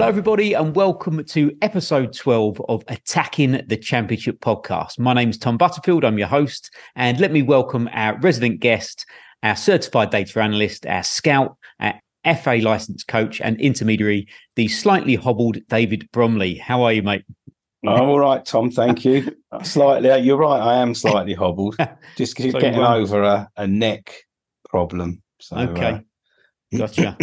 Hello, everybody, and welcome to episode 12 of Attacking the Championship podcast. My name is Tom Butterfield. I'm your host, and let me welcome our resident guest, our certified data analyst, our scout, our FA licensed coach, and intermediary, the slightly hobbled David Bromley. How are you, mate? I'm all right, Tom. Thank you. slightly, you're right. I am slightly hobbled. Just so getting over a, a, neck problem. So, okay, uh, gotcha.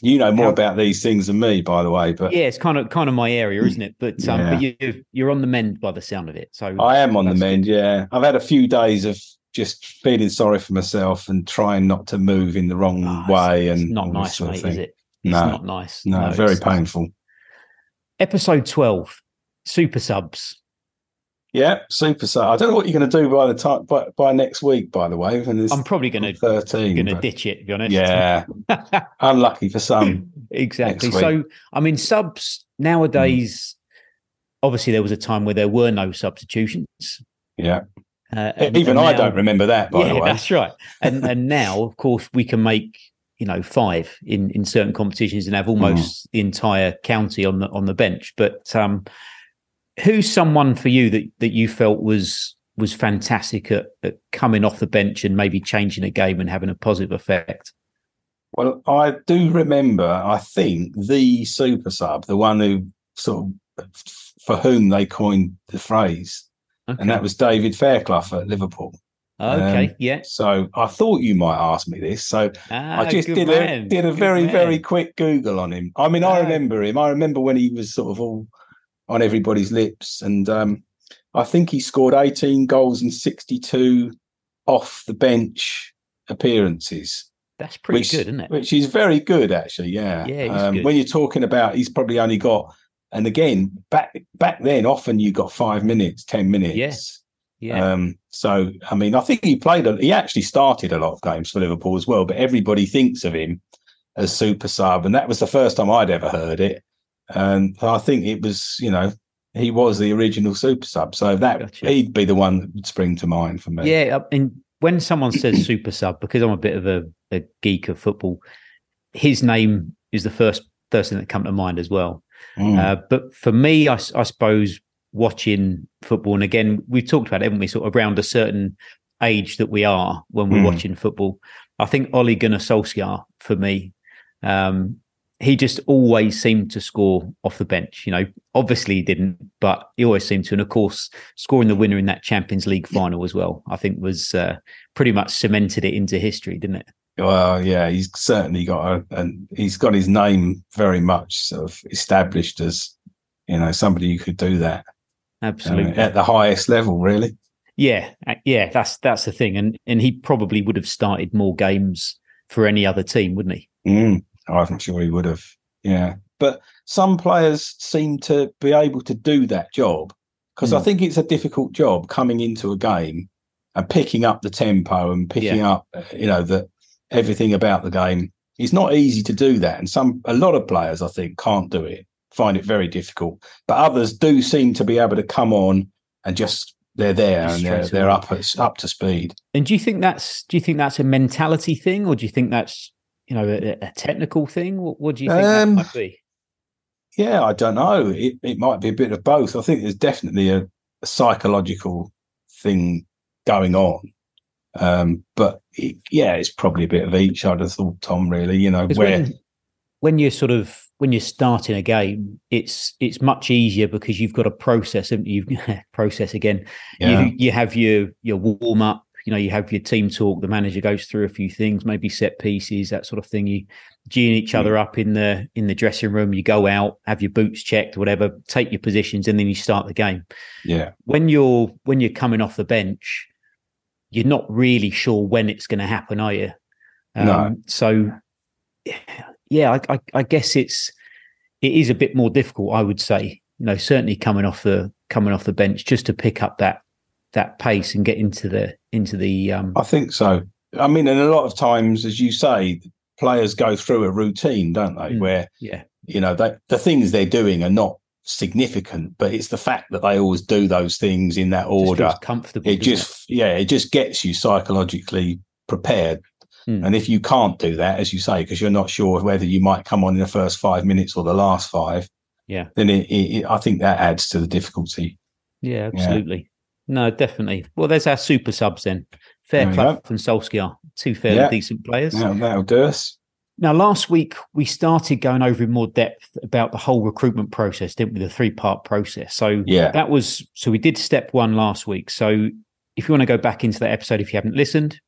You know more How, about these things than me, by the way. But yeah, it's kind of kind of my area, isn't it? But um, yeah. but you you're on the mend by the sound of it. So I am on the mend. Good. Yeah, I've had a few days of just feeling sorry for myself and trying not to move in the wrong oh, way. It's, and not nice, mate, is it? It's no, not nice. No, no very painful. Episode twelve super subs. Yeah, super sub. I don't know what you're going to do by the time by, by next week. By the way, I'm probably going to thirteen. Going to ditch it. To be honest. Yeah, unlucky for some. exactly. So, I mean, subs nowadays. Mm. Obviously, there was a time where there were no substitutions. Yeah. Uh, and, Even and I don't remember that. By yeah, the way, that's right. And and now, of course, we can make you know five in in certain competitions and have almost mm. the entire county on the on the bench. But um, who's someone for you that that you felt was was fantastic at, at, coming off the bench and maybe changing a game and having a positive effect? Well, I do remember. I think the super sub, the one who sort of for whom they coined the phrase, okay. and that was David Fairclough at Liverpool. Okay, um, yeah. So I thought you might ask me this. So ah, I just did man. a did a good very man. very quick Google on him. I mean, I remember him. I remember when he was sort of all on everybody's lips. And um, I think he scored 18 goals and 62 off the bench appearances. That's pretty which, good, isn't it? Which is very good, actually. Yeah. Yeah. Um, when you're talking about, he's probably only got, and again, back back then, often you got five minutes, ten minutes. Yes. Yeah. yeah. Um, so, I mean, I think he played. A, he actually started a lot of games for Liverpool as well. But everybody thinks of him as super sub, and that was the first time I'd ever heard it. And I think it was, you know, he was the original super sub. So that gotcha. he'd be the one that would spring to mind for me. Yeah. And when someone says super sub, because I'm a bit of a, a, geek of football, his name is the first person that come to mind as well. Mm. Uh, but for me, I, I, suppose watching football, and again, we've talked about it, haven't we? Sort of around a certain age that we are when we're mm. watching football. I think Ole Gunnar Solskjaer for me um, he just always seemed to score off the bench. You know, obviously he didn't, but he always seemed to. And of course, scoring the winner in that Champions League final as well, I think was uh, pretty much cemented it into history, didn't it? Well, yeah, he's certainly got a, and he's got his name very much sort of established as, you know, somebody who could do that. Absolutely. At the highest level, really. Yeah, uh, yeah, that's that's the thing, and and he probably would have started more games for any other team, wouldn't he? Mm. I'm sure he would have. Yeah. But some players seem to be able to do that job because mm. I hmm. think it's a difficult job coming into a game and picking up the tempo and picking yeah. up, you know, the everything about the game. It's not easy to do that. And some, a lot of players, I think, can't do it, find it very difficult. But others do seem to be able to come on and just they're there and they're, they're up up to speed. And do you think that's do you think that's a mentality thing, or do you think that's you know, a, a technical thing? What, what, do you think um, that might be? Yeah, I don't know. It, it might be a bit of both. I think there's definitely a, a psychological thing going on. Um, but it, yeah, it's probably a bit of each. I'd have thought, Tom. Really, you know, where when, when you're sort of when you're starting a game, it's it's much easier because you've got a process, and you process again. Yeah. You you have your your warm up, you know, you have your team talk, the manager goes through a few things, maybe set pieces, that sort of thing. You gene each other mm. up in the in the dressing room, you go out, have your boots checked, whatever, take your positions, and then you start the game. Yeah. When you're when you're coming off the bench, you're not really sure when it's going to happen, are you? Um, no. So yeah, I, I, I guess it's it is a bit more difficult, I would say. You know, certainly coming off the coming off the bench just to pick up that that pace and get into the into the. Um... I think so. I mean, and a lot of times, as you say, players go through a routine, don't they? Mm, Where yeah, you know, they, the things they're doing are not significant, but it's the fact that they always do those things in that order. comfortable. It just it? yeah, it just gets you psychologically prepared. Mm. And if you can't do that, as you say, because you're not sure whether you might come on in the first five minutes or the last five, yeah, then it, it, I think that adds to the difficulty. Yeah, absolutely. Yeah. No, definitely. Well, there's our super subs then. Fairclough and Solskjaer, two fairly yeah. decent players. That'll, that'll do us. Now, last week we started going over in more depth about the whole recruitment process, didn't we? The three part process. So yeah, that was so we did step one last week. So if you want to go back into that episode, if you haven't listened,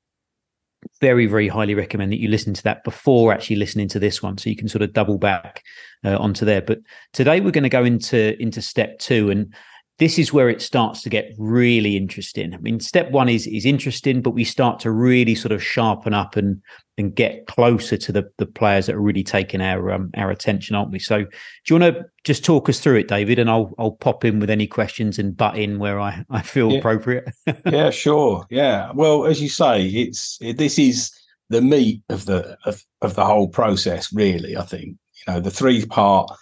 very very highly recommend that you listen to that before actually listening to this one, so you can sort of double back uh, onto there. But today we're going to go into into step two, and this is where it starts to get really interesting. I mean, step one is is interesting, but we start to really sort of sharpen up and and get closer to the the players that are really taking our um, our attention, aren't we? So, do you want to just talk us through it, David? And I'll I'll pop in with any questions and butt in where I I feel yeah. appropriate. yeah, sure. Yeah. Well, as you say, it's it, this is the meat of the of, of the whole process. Really, I think you know the three part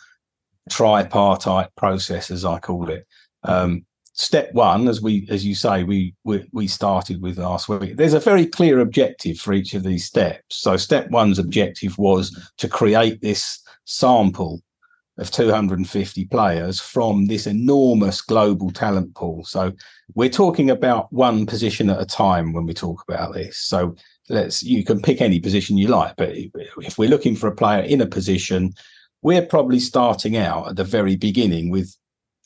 tripartite process, as I call it. Um, step one, as we as you say, we, we we started with last week. There's a very clear objective for each of these steps. So step one's objective was to create this sample of 250 players from this enormous global talent pool. So we're talking about one position at a time when we talk about this. So let's you can pick any position you like, but if we're looking for a player in a position, we're probably starting out at the very beginning with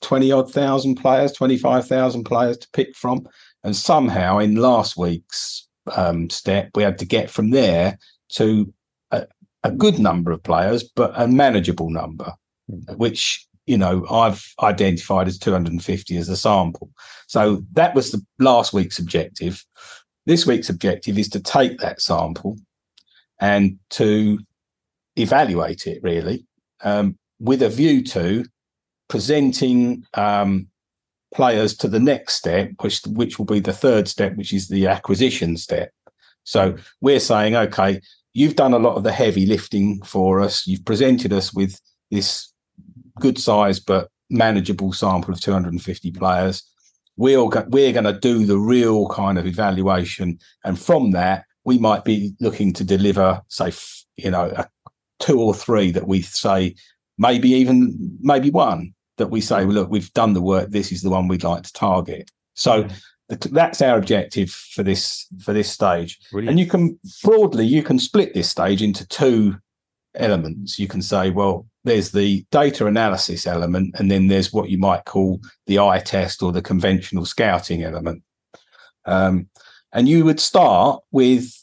20 odd thousand players, 25,000 players to pick from. And somehow in last week's um, step, we had to get from there to a, a, good number of players, but a manageable number, mm. which, you know, I've identified as 250 as a sample. So that was the last week's objective. This week's objective is to take that sample and to evaluate it really um, with a view to presenting um, players to the next step, which which will be the third step, which is the acquisition step. So we're saying, okay, you've done a lot of the heavy lifting for us. You've presented us with this good size but manageable sample of 250 players. We're we're going to do the real kind of evaluation, and from that, we might be looking to deliver, say, you know, a, two or three that we say, maybe even maybe one that we say, well, look, we've done the work. This is the one we'd like to target. So the, that's our objective for this for this stage. Brilliant. And you can broadly you can split this stage into two elements. You can say, well, there's the data analysis element, and then there's what you might call the eye test or the conventional scouting element. Um, and you would start with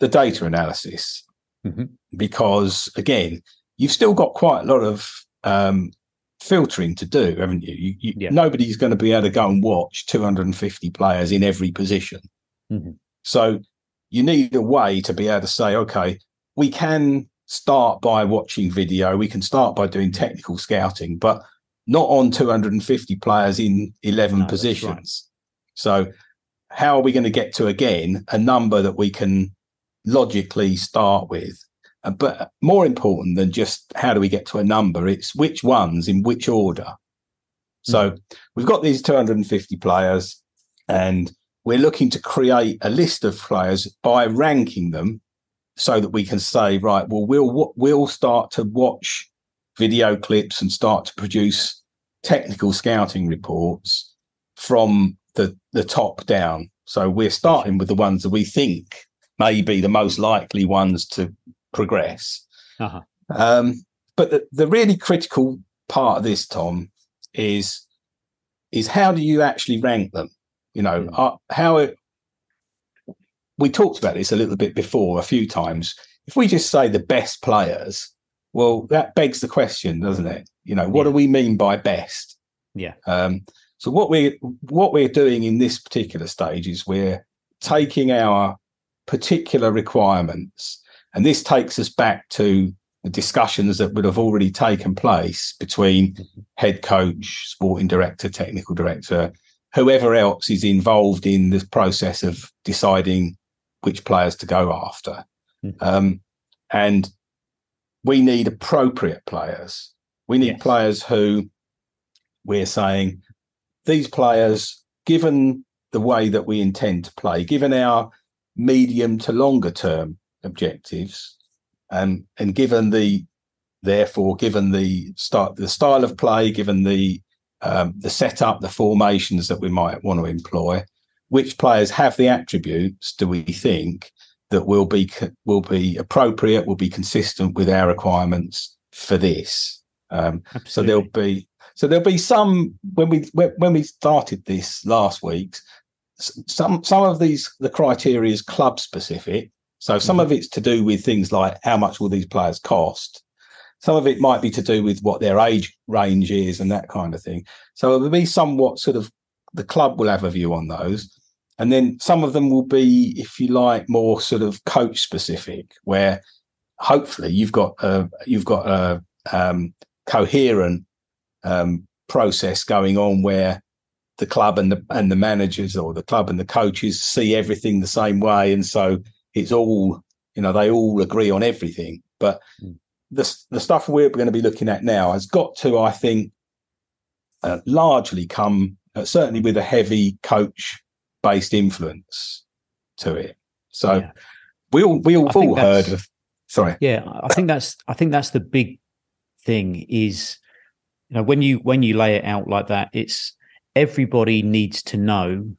the data analysis mm-hmm. because, again, you've still got quite a lot of um, filtering to do, haven't you? you, you yeah. Nobody's going to be able to go and watch 250 players in every position. Mm-hmm. So you need a way to be able to say, okay, we can start by watching video, we can start by doing technical scouting, but not on 250 players in 11 no, positions. Right. So how are we going to get to again a number that we can logically start with but more important than just how do we get to a number, it's which ones in which order. So mm. we've got these 250 players, and we're looking to create a list of players by ranking them so that we can say, right, well, we'll we'll start to watch video clips and start to produce technical scouting reports from the the top down. So we're starting with the ones that we think may be the most likely ones to progress. Uh-huh. Um, but the, the really critical part of this, Tom, is is how do you actually rank them? You know, mm. uh, how it, we talked about this a little bit before, a few times. If we just say the best players, well, that begs the question, doesn't it? You know, what yeah. do we mean by best? Yeah. Um, so what we what we're doing in this particular stage is we're taking our particular requirements and this takes us back to the discussions that would have already taken place between head coach, sporting director, technical director, whoever else is involved in the process of deciding which players to go after. Mm-hmm. Um, and we need appropriate players. We need yes. players who we're saying these players, given the way that we intend to play, given our medium to longer term objectives, and and given the therefore given the start the style of play, given the um, the setup, the formations that we might want to employ, which players have the attributes do we think that will be will be appropriate, will be consistent with our requirements for this. Um, so there'll be so there'll be some when we when we started this last week. Some some of these the criteria is club specific. So some mm-hmm. of it's to do with things like how much will these players cost. Some of it might be to do with what their age range is and that kind of thing. So it'll be somewhat sort of the club will have a view on those. And then some of them will be, if you like, more sort of coach specific, where hopefully you've got a you've got a um, coherent um, process going on where the club and the and the managers or the club and the coaches see everything the same way, and so it's all you know they all agree on everything. But mm. the the stuff we're going to be looking at now has got to, I think, uh, largely come uh, certainly with a heavy coach based influence to it. So yeah. we all we all, all heard of. Sorry. Yeah, I think that's I think that's the big thing is you know when you when you lay it out like that it's everybody needs to know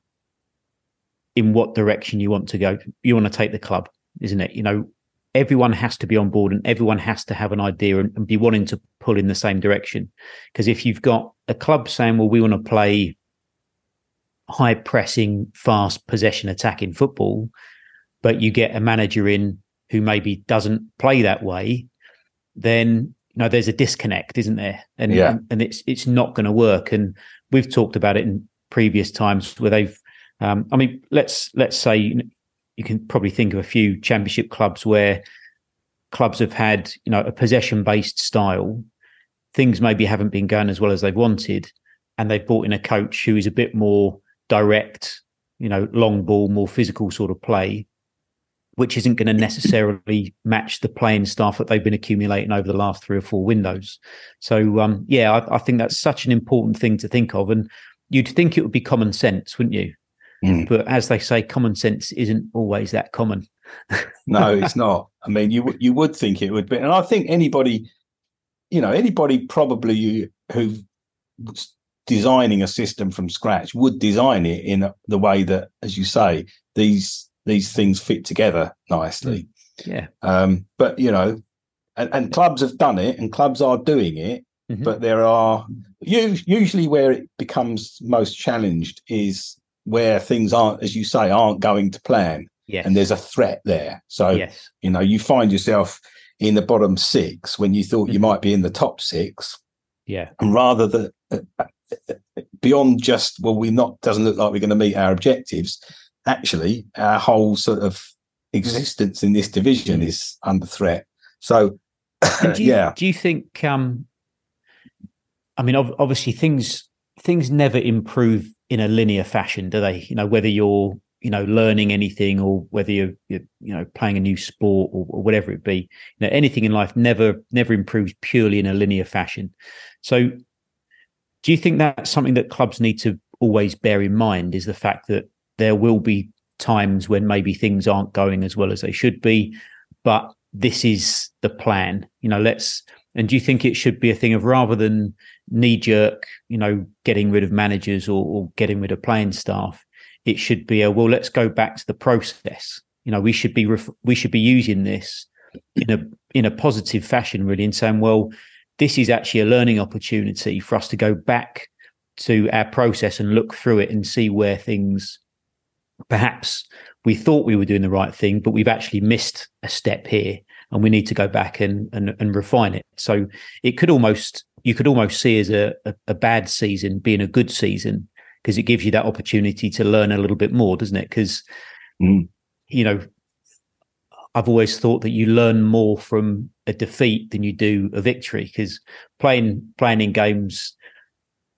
in what direction you want to go. You want to take the club isn't it? You know everyone has to be on board and everyone has to have an idea and, and be wanting to pull in the same direction. Because if you've got a club saying well we want to play high pressing fast possession attacking football but you get a manager in who maybe doesn't play that way then you know there's a disconnect isn't there? And yeah. and, and it's it's not going to work. And we've talked about it in previous times where they've um, i mean let's let's say you can probably think of a few championship clubs where clubs have had you know a possession based style things maybe haven't been going as well as they've wanted and they've brought in a coach who is a bit more direct you know long ball more physical sort of play which isn't going to necessarily match the playing staff that they've been accumulating over the last three or four windows. So, um, yeah, I, I, think that's such an important thing to think of. And you'd think it would be common sense, wouldn't you? Mm. But as they say, common sense isn't always that common. no, it's not. I mean, you you would think it would be, and I think anybody, you know, anybody probably who designing a system from scratch would design it in the way that, as you say, these these things fit together nicely. Mm. Yeah. Um, but you know, and, and, clubs have done it, and clubs are doing it. Mm-hmm. But there are usually where it becomes most challenged is where things aren't, as you say, aren't going to plan. Yes. And there's a threat there. So yes. you know, you find yourself in the bottom six when you thought mm-hmm. you might be in the top six. Yeah. And rather than uh, uh, beyond just well, we not doesn't look like we're going to meet our objectives actually our whole sort of existence in this division is under threat. So, do you, yeah. Do you think? Um, I mean, obviously, things things never improve in a linear fashion, do they? You know, whether you're you know learning anything or whether you're, you're you know playing a new sport or, or, whatever it be you know anything in life never never improves purely in a linear fashion so do you think that's something that clubs need to always bear in mind is the fact that there will be times when maybe things aren't going as well as they should be, but this is the plan. You know, let's. And do you think it should be a thing of rather than knee jerk, you know, getting rid of managers or, or getting rid of playing staff, it should be a well, let's go back to the process. You know, we should be ref- we should be using this in a in a positive fashion, really, and saying, well, this is actually a learning opportunity for us to go back to our process and look through it and see where things perhaps we thought we were doing the right thing, but we've actually missed a step here and we need to go back and, and, and refine it. So it could almost, you could almost see as a, a, a bad season being a good season because it gives you that opportunity to learn a little bit more, doesn't it? Because, mm. you know, I've always thought that you learn more from a defeat than you do a victory because playing, playing in games,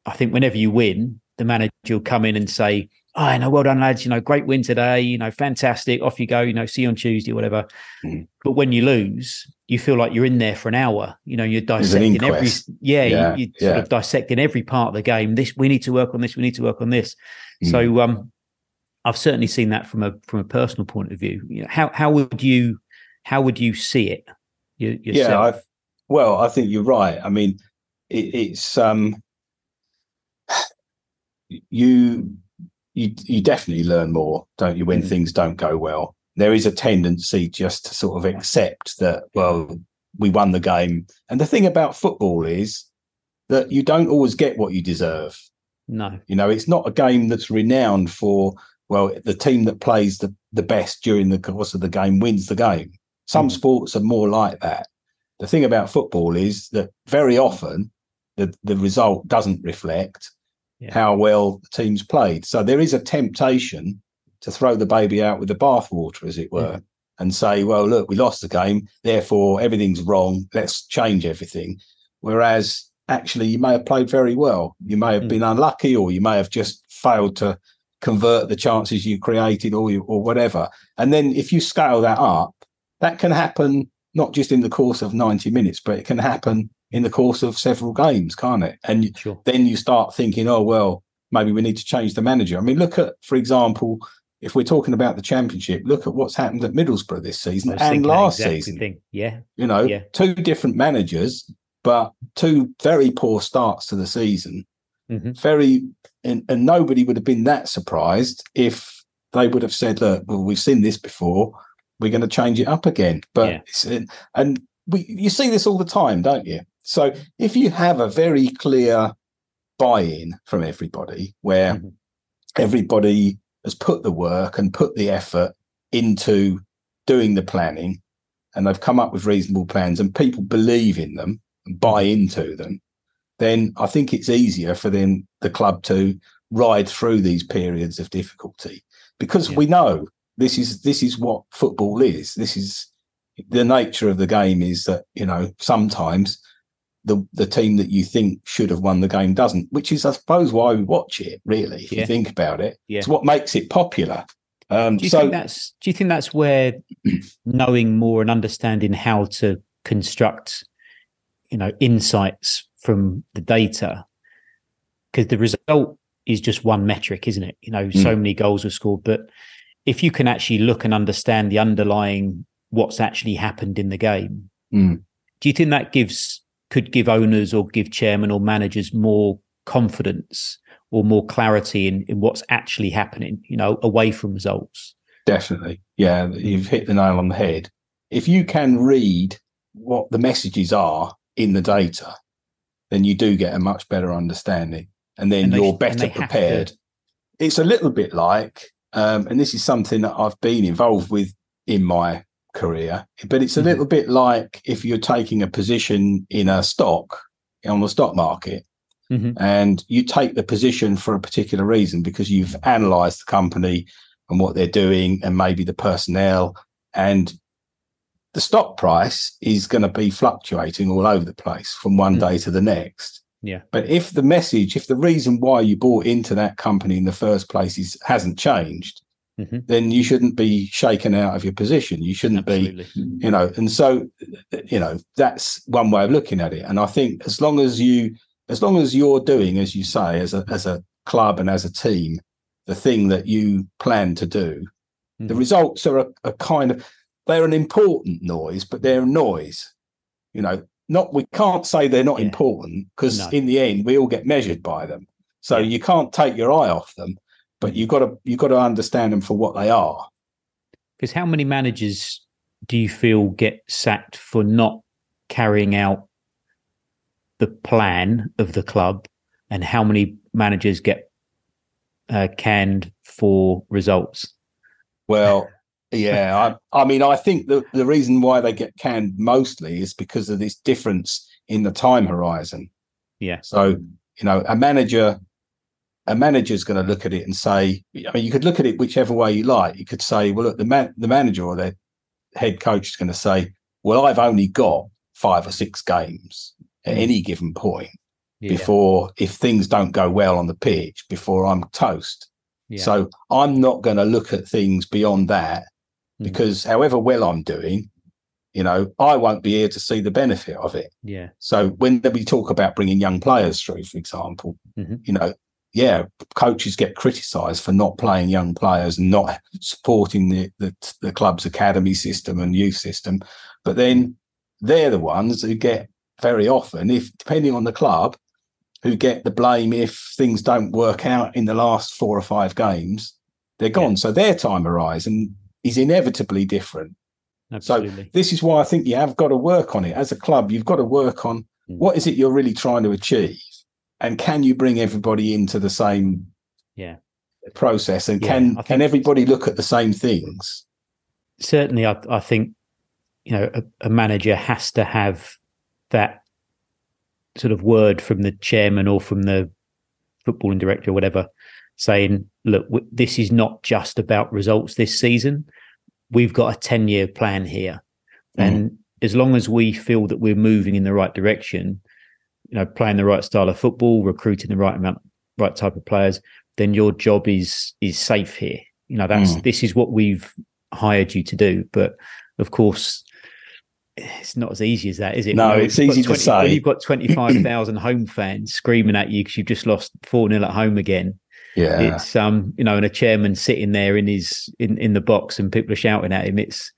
I think whenever you win, the manager will come in and say, oh, you know, well done, lads. You know, great win today. You know, fantastic. Off you go. You know, see you on Tuesday, whatever. Mm. But when you lose, you feel like you're in there for an hour. You know, you're dissecting every, yeah, yeah you, are yeah. sort of dissecting every part of the game. This we need to work on this. We need to work on this. Mm. So, um, I've certainly seen that from a from a personal point of view. You know, how how would you how would you see it you, yeah i well i think you're right i mean it, it's um you you you definitely learn more don't you when mm. things don't go well. There is a tendency just to sort of accept that well we won the game. And the thing about football is that you don't always get what you deserve. No. You know it's not a game that's renowned for well the team that plays the, the best during the course of the game wins the game. Some mm. sports are more like that. The thing about football is that very often the, the result doesn't reflect yeah. how well the teams played. So there is a temptation to throw the baby out with the bathwater, as it were, and say, well, look, we lost the game, therefore everything's wrong. Let's change everything. Whereas actually, you may have played very well. You may have mm. been unlucky, or you may have just failed to convert the chances you created, or you, or whatever. And then if you scale that up, that can happen not just in the course of 90 minutes, but it can happen in the course of several games, can't it? And sure. then you start thinking, oh, well, maybe we need to change the manager. I mean, look at, for example, if we're talking about the championship, look at what's happened at Middlesbrough this season and last season. Thing. Yeah. You know, yeah. two different managers, but two very poor starts to the season. Mm-hmm. Very, and, and nobody would have been that surprised if they would have said, look, well, we've seen this before. We're going to change it up again. But, yeah. and we, you see this all the time, don't you? So if you have a very clear buy-in from everybody, where mm-hmm. everybody has put the work and put the effort into doing the planning, and they've come up with reasonable plans, and people believe in them and buy mm-hmm. into them, then I think it's easier for then the club to ride through these periods of difficulty because yeah. we know this is this is what football is. This is the nature of the game is that you know sometimes the the team that you think should have won the game doesn't, which is, I suppose, why we watch it. Really, if yeah. you think about it, yeah. it's what makes it popular. Um, do you so, think that's do you think that's where knowing more and understanding how to construct, you know, insights from the data, because the result is just one metric, isn't it? You know, mm. so many goals were scored, but if you can actually look and understand the underlying what's actually happened in the game, mm. do you think that gives could give owners or give chairmen or managers more confidence or more clarity in, in what's actually happening, you know, away from results. Definitely. Yeah, you've hit the nail on the head. If you can read what the messages are in the data, then you do get a much better understanding. And then and you're better prepared. It's a little bit like, um, and this is something that I've been involved with in my career, but it's a mm-hmm. little bit like if you're taking a position in a stock on the stock market mm-hmm. and you take the position for a particular reason because you've analyzed the company and what they're doing and maybe the personnel and the stock price is going to be fluctuating all over the place from one mm-hmm. day to the next. Yeah. But if the message, if the reason why you bought into that company in the first place is hasn't changed, mm-hmm. then you shouldn't be shaken out of your position. You shouldn't Absolutely. be, you know, and so, you know, that's one way of looking at it. And I think as long as you, as long as you're doing, as you say, as a, as a club and as a team, the thing that you plan to do, mm-hmm. the results are a, a kind of, they're an important noise, but they're a noise. You know, not we can't say they're not yeah. important because no. in the end we all get measured by them. So yeah. you can't take your eye off them but you've got to you've got to understand them for what they are. Because how many managers do you feel get sacked for not carrying out the plan of the club, and how many managers get uh, canned for results? Well, yeah, I, I mean, I think the the reason why they get canned mostly is because of this difference in the time horizon. Yeah. So you know, a manager a manager's going to look at it and say, I mean, you could look at it whichever way you like. You could say, well, look, the man, the manager or the head coach is going to say, well, I've only got five or six games at any given point yeah. before, if things don't go well on the pitch, before I'm toast. Yeah. So I'm not going to look at things beyond that mm. because however well I'm doing, you know, I won't be here to see the benefit of it. Yeah. So when we talk about bringing young players through, for example, mm-hmm. you know, yeah, coaches get criticised for not playing young players and not supporting the, the the club's academy system and youth system, but then they're the ones who get very often, if depending on the club, who get the blame if things don't work out in the last four or five games. They're gone, yeah. so their time horizon is inevitably different. Absolutely. So this is why I think you have got to work on it as a club. You've got to work on mm. what is it you're really trying to achieve and can you bring everybody into the same yeah. process? And yeah, can can everybody look at the same things? Certainly i, I think you know a, a, manager has to have that sort of word from the chairman or from the footballing director or whatever saying look w- this is not just about results this season. We've got a 10 year plan here. Mm. and as long as we feel that we're moving in the right direction you know, playing the right style of football, recruiting the right amount, right type of players, then your job is is safe here. You know, that's mm. this is what we've hired you to do. But of course, it's not as easy as that, is it? No, you know, it's easy 20, to say. When you've got twenty five thousand home fans screaming at you because you've just lost four 0 at home again. Yeah, it's um, you know, and a chairman sitting there in his in in the box and people are shouting at him. It's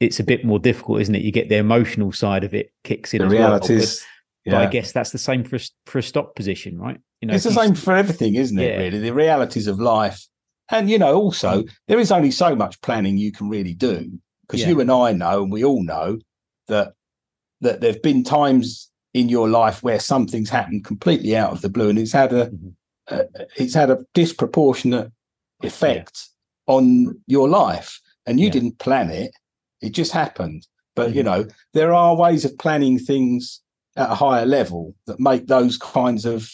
it's a bit more difficult, isn't it? You get the emotional side of it kicks in. The reality well, is yeah. But I guess that's the same for a, for a stock position, right? You know, it's the same for everything, isn't it? Yeah. Really, the realities of life, and you know, also mm. there is only so much planning you can really do because yeah. you and I know, and we all know that that there've been times in your life where something's happened completely out of the blue, and it's had a, mm-hmm. a it's had a disproportionate effect yeah. on your life, and you didn't plan it; it just happened. But mm-hmm. you know, there are ways of planning things at a higher level that make those kinds of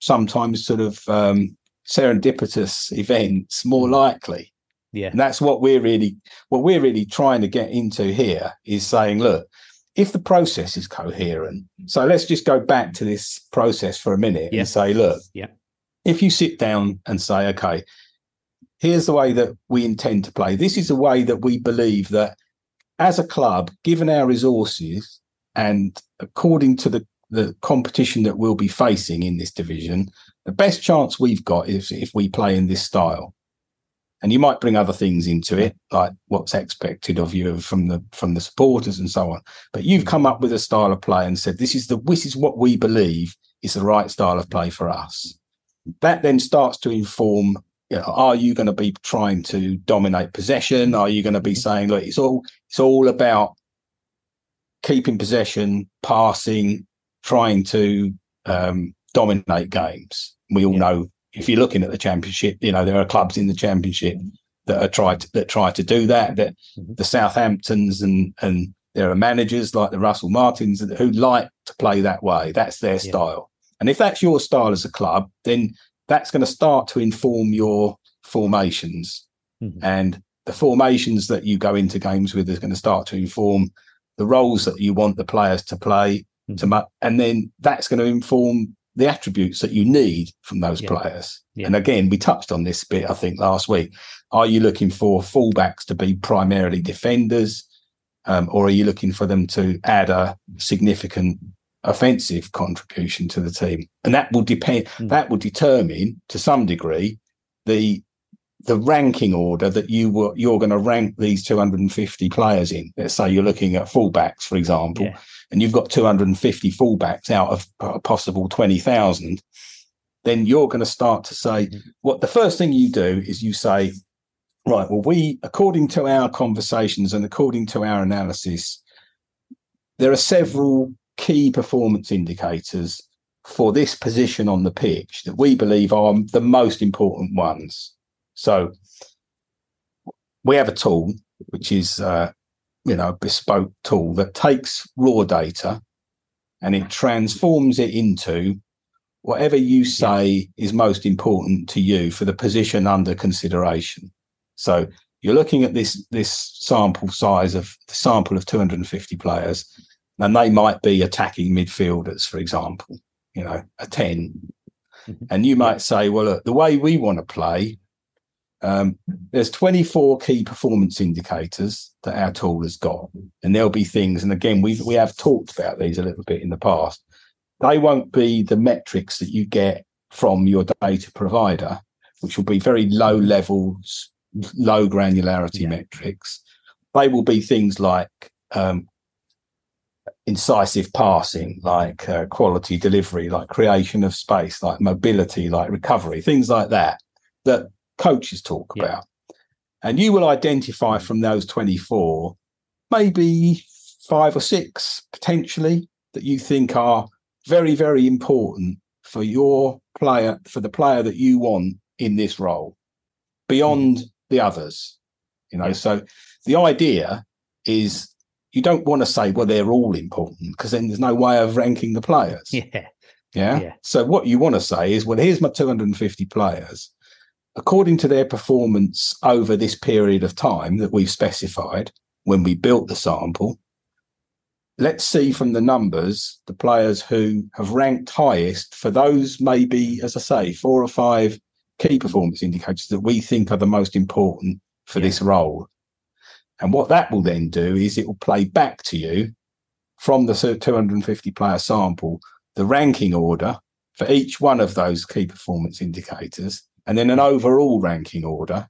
sometimes sort of um, serendipitous events more likely. Yeah. And that's what we're really what we're really trying to get into here is saying, look, if the process is coherent, so let's just go back to this process for a minute yeah. and say, look, yeah. if you sit down and say, okay, here's the way that we intend to play. This is a way that we believe that as a club, given our resources, and according to the, the competition that we'll be facing in this division, the best chance we've got is if we play in this style. And you might bring other things into it, like what's expected of you from the from the supporters and so on. But you've come up with a style of play and said this is the this is what we believe is the right style of play for us. That then starts to inform you know, are you going to be trying to dominate possession? Are you going to be saying, look, it's all it's all about keeping possession, passing, trying to um, dominate games. We all yeah. know if you're looking at the championship, you know there are clubs in the championship that are try to, that try to do that. That mm-hmm. the Southamptons and and there are managers like the Russell Martins who like to play that way. That's their yeah. style. And if that's your style as a club, then that's going to start to inform your formations. Mm-hmm. And the formations that you go into games with is going to start to inform the roles that you want the players to play, mm. to and then that's going to inform the attributes that you need from those yeah. players. Yeah. And again, we touched on this bit, I think, last week. Are you looking for fullbacks to be primarily defenders, um, or are you looking for them to add a significant offensive contribution to the team? And that will depend. Mm. That will determine, to some degree, the the ranking order that you were you're going to rank these 250 players in. Let's say you're looking at fullbacks, for example, yeah. and you've got 250 fullbacks out of a possible 20,000. Then you're going to start to say mm-hmm. what the first thing you do is you say, right, well, we, according to our conversations and according to our analysis, there are several key performance indicators for this position on the pitch that we believe are the most important ones so we have a tool which is uh, you know a bespoke tool that takes raw data and it transforms it into whatever you say is most important to you for the position under consideration. So you're looking at this this sample size of the sample of 250 players, and they might be attacking midfielders, for example, you know, a 10. Mm-hmm. And you might say, well, look, the way we want to play um, there's 24 key performance indicators that our tool has got, and there'll be things. And again, we we have talked about these a little bit in the past. They won't be the metrics that you get from your data provider, which will be very low levels, low granularity yeah. metrics. They will be things like um, incisive passing, like uh, quality delivery, like creation of space, like mobility, like recovery, things like that, that coaches talk yeah. about. And you will identify from those 24, maybe five or six potentially that you think are very, very important for your player, for the player that you want in this role beyond mm. the others. You know, yeah. so the idea is you don't want to say, well, they're all important because then there's no way of ranking the players. Yeah. Yeah. yeah. So what you want to say is, well, here's my 250 players. According to their performance over this period of time that we've specified when we built the sample, let's see from the numbers the players who have ranked highest for those maybe, as I say, four or five key performance indicators that we think are the most important for yeah. this role. And what that will then do is it will play back to you from the 250 player sample the ranking order for each one of those key performance indicators, and then an overall ranking order,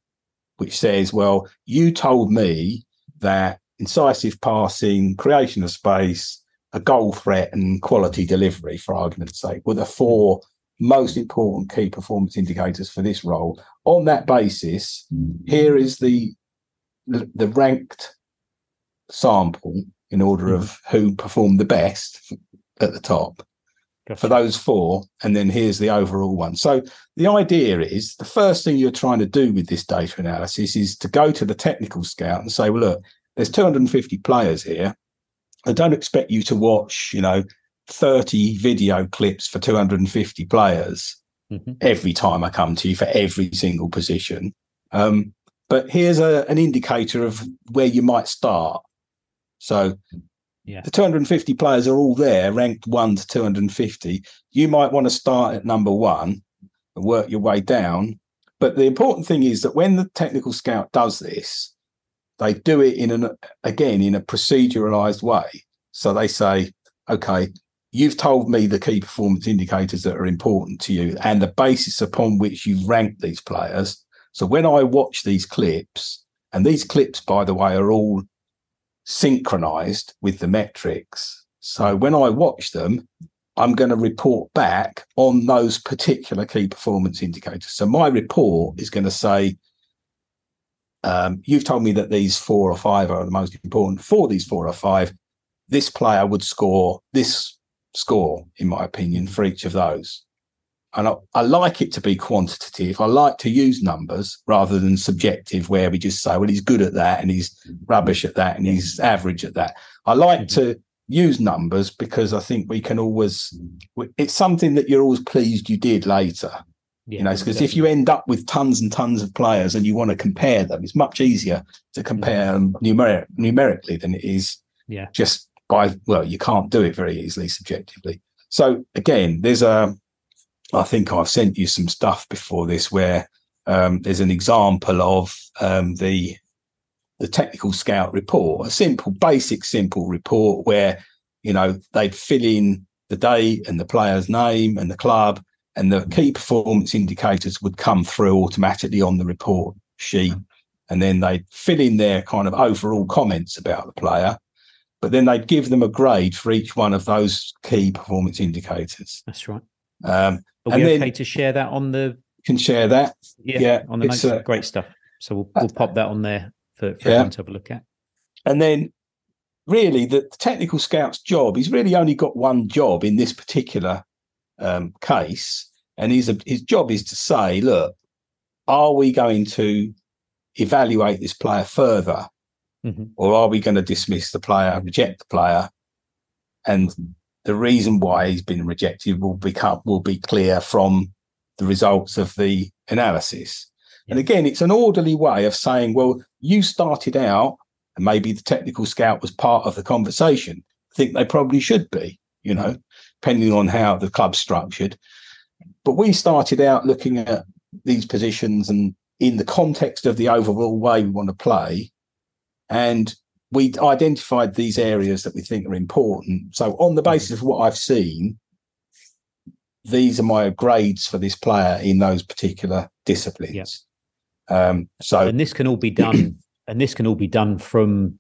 which says, well, you told me that incisive passing, creation of space, a goal threat, and quality delivery, for argument's sake, were the four most important key performance indicators for this role. On that basis, here is the the, ranked sample in order mm-hmm. of who performed the best at the top gotcha. for those four. And then here's the overall one. So the idea is the first thing you're trying to do with this data analysis is to go to the technical scout and say, well, look, there's 250 players here. I don't expect you to watch, you know, 30 video clips for 250 players mm-hmm. every time I come to you for every single position. Um, but here's a, an indicator of where you might start. So yeah. the 250 players are all there, ranked one to 250. You might want to start at number one and work your way down. But the important thing is that when the technical scout does this, they do it in an again in a proceduralized way. So they say, okay, you've told me the key performance indicators that are important to you and the basis upon which you rank these players. So when I watch these clips, and these clips, by the way, are all synchronized with the metrics. So when I watch them, I'm going to report back on those particular key performance indicators. So my report is going to say, um, you've told me that these four or five are the most important. For these four or five, this player would score this score, in my opinion, for each of those and I, I, like it to be quantitative. I like to use numbers rather than subjective, where we just say, well, he's good at that and he's mm-hmm. rubbish at that and he's average at that. I like mm-hmm. to use numbers because I think we can always, mm. it's something that you're always pleased you did later. Yeah, you know, because if you end up with tons and tons of players and you want to compare them, it's much easier to compare mm-hmm. them numeric, numerically than it is yeah. just by, well, you can't do it very easily subjectively. So again, there's a, I think I've sent you some stuff before this where um, there's an example of um, the the technical scout report, a simple, basic, simple report where you know they'd fill in the day and the player's name and the club, and the key performance indicators would come through automatically on the report sheet, and then they'd fill in their kind of overall comments about the player, but then they'd give them a grade for each one of those key performance indicators. That's right. Um, are we okay to share that on the? Can share that. Yeah, yeah on the notes. Uh, Great stuff. So we'll, we'll pop that on there for, for yeah. everyone to have a look at. And then, really, the technical scout's job. He's really only got one job in this particular um, case, and his his job is to say, look, are we going to evaluate this player further, mm-hmm. or are we going to dismiss the player, reject the player, and the reason why he's been rejected will become will be clear from the results of the analysis. Yeah. And again, it's an orderly way of saying, well, you started out, and maybe the technical scout was part of the conversation. I think they probably should be, you know, mm-hmm. depending on how the club's structured. But we started out looking at these positions and in the context of the overall way we want to play. And we identified these areas that we think are important. So, on the basis of what I've seen, these are my grades for this player in those particular disciplines. Um, so, and this can all be done, and this can all be done from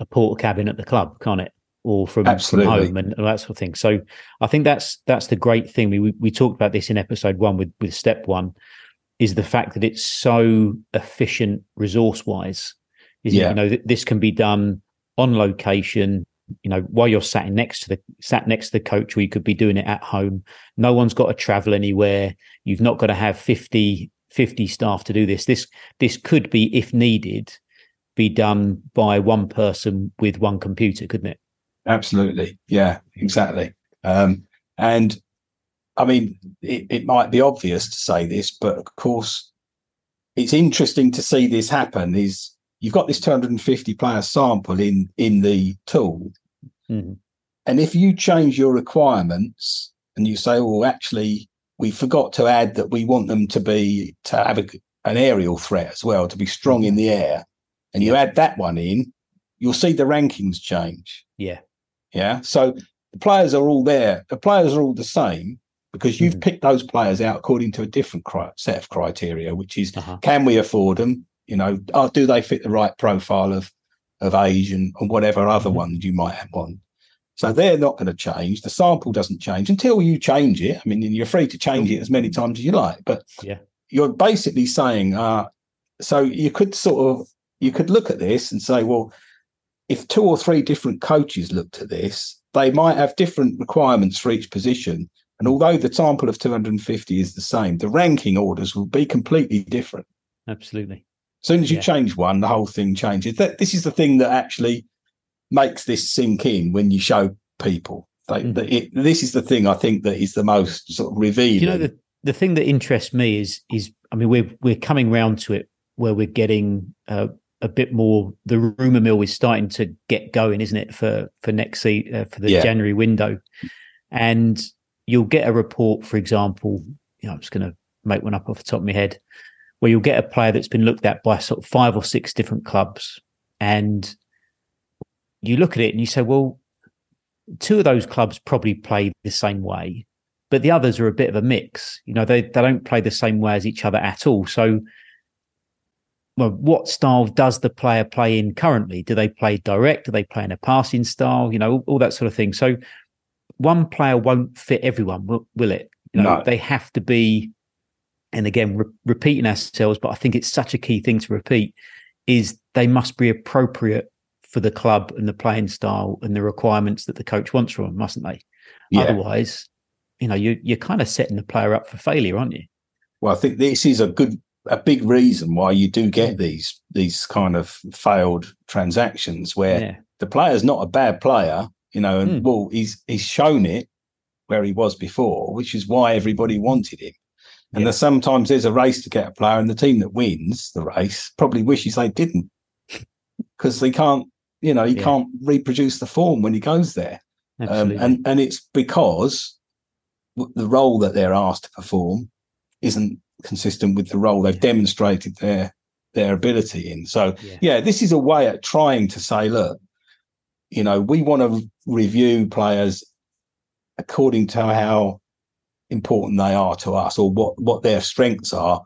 a porter cabin at the club, can't it? Or from, from home and, and that sort of thing. So, I think that's that's the great thing. We we, we talked about this in episode one with with step one, is the fact that it's so efficient resource wise. Yeah. You know, this can be done on location you know while you're sat next to the sat next to the coach or you could be doing it at home. No one's got to travel anywhere. You've not got to have 50 50 staff to do this. This this could be if needed be done by one person with one computer couldn't it? Absolutely. Yeah exactly. Um, and i mean it, it might be obvious to say this but of course it's interesting to see this happen is you've got this 250 player sample in in the tool. Mm-hmm. and if you change your requirements and you say well actually we forgot to add that we want them to be to have a, an aerial threat as well to be strong in the air and you add that one in you'll see the rankings change. Yeah. Yeah? So the players are all there. The players are all the same because you've mm-hmm. picked those players out according to a different cri- set of criteria which is uh-huh. can we afford them you know oh, do they fit the right profile of of age and, and whatever other mm-hmm. ones you might have on so they're not going to change. The sample doesn't change until you change it. I mean, you're free to change it as many times as you like, but yeah, you're basically saying, uh, so you could sort of you could look at this and say, well, if two or three different coaches looked at this, they might have different requirements for each position. And although the sample of 250 is the same, the ranking orders will be completely different. Absolutely. As soon as you yeah. change one, the whole thing changes. That this is the thing that actually makes this sink in when you show people. Like mm. it, this is the thing I think that is the most sort of revealing. You know, the, the thing that interests me is is I mean we're we're coming round to it where we're getting uh, a bit more. The rumor mill is starting to get going, isn't it? For for next uh, for the yeah. January window, and you'll get a report, for example. You know, I'm just going to make one up off the top of my head, where you'll get a player that's been looked at by sort of five or six different clubs, and you look at it and you say, well, two of those clubs probably play the same way, but the others are a bit of a mix. You know, they, they don't play the same way as each other at all. So, well, what style does the player play in currently? Do they play direct? Do they play in a passing style? You know, all, all that sort of thing. So, one player won't fit everyone, will, will it? You know, no. they have to be, and again, re- repeating ourselves, but I think it's such a key thing to repeat is they must be appropriate for the club and the playing style and the requirements that the coach wants from them, mustn't they? Yeah. Otherwise, you know, you, you're kind of setting the player up for failure, aren't you? Well, I think this is a good, a big reason why you do get these these kind of failed transactions where yeah. the player's not a bad player, you know, and mm. well, he's he's shown it where he was before, which is why everybody wanted him. And yeah. there's sometimes there's a race to get a player, and the team that wins the race probably wishes they didn't because they can't you know, he yeah. can't reproduce the form when he goes there. Um, and and it's because the role that they're asked to perform isn't consistent with the role they've demonstrated their their ability in. So yeah. yeah, this is a way at trying to say, look, you know, we want to review players according to how important they are to us or what what their strengths are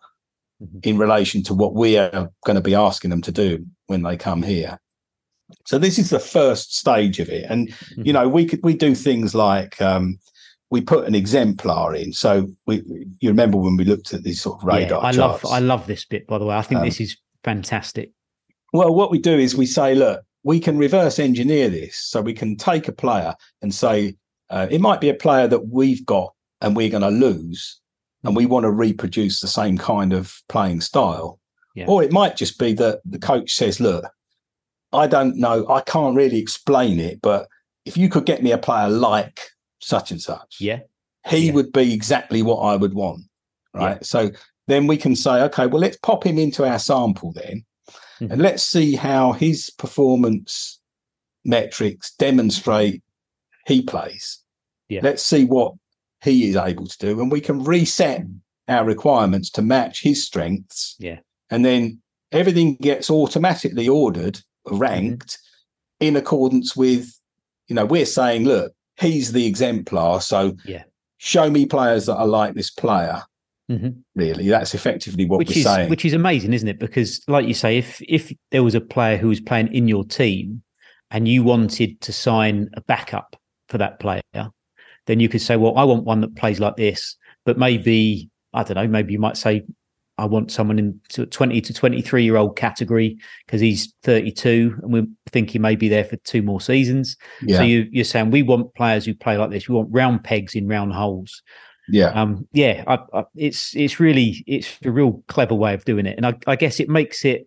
mm-hmm. in relation to what we are going to be asking them to do when they come here. So this is the first stage of it, and mm-hmm. you know we could we do things like um, we put an exemplar in. So we you remember when we looked at these sort of radar. Yeah, I charts. love I love this bit by the way. I think um, this is fantastic. Well, what we do is we say, look, we can reverse engineer this, so we can take a player and say uh, it might be a player that we've got and we're going to lose, and we want to reproduce the same kind of playing style. Yeah. Or it might just be that the coach says, look, I don't know. I can't really explain it, but if you could get me a player like such and such, yeah, he yeah. would be exactly what I would want. Right. Yeah. So then we can say, okay, well, let's pop him into our sample then, mm-hmm. and let's see how his performance metrics demonstrate he plays. Yeah. Let's see what he is able to do, and we can reset our requirements to match his strengths. Yeah. And then everything gets automatically ordered ranked mm-hmm. in accordance with, you know, we're saying, look, he's the exemplar. So yeah, show me players that are like this player. Mhm. Really, that's effectively what which we're is saying. which is amazing, isn't it? Because, like you say, if if there was a player who was playing in your team and you wanted to sign a backup for that player, then you could say, "Well, I want one that plays like this." But maybe I don't know. Maybe you might say, "I want someone in to twenty to twenty three year old category because he's thirty two, and we think he may be there for two more seasons." yeah, So you, you're saying we want players who play like this. We want round pegs in round holes yeah, um yeah I, I, it's it's really it's a real clever way of doing it and I, I guess it makes it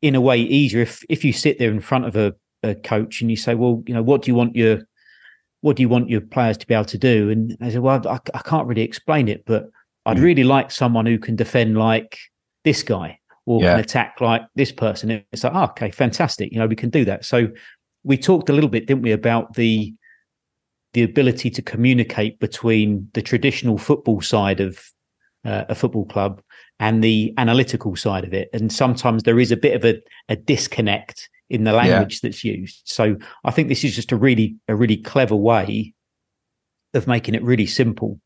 in a way easier if if you sit there in front of a, a coach and you say well you know what do you want your what do you want your players to be able to do and they said, well i, I can't really explain it but i'd Mm. really like someone who can defend like this guy or Yeah. can attack like this person And it's like oh, okay fantastic you know we can do that so we talked a little bit didn't we about the the ability to communicate between the traditional football side of uh, a football club and the analytical side of it. And sometimes there is a bit of a, a disconnect in the language that's used. So I think this is just a really a really clever way of making it really simple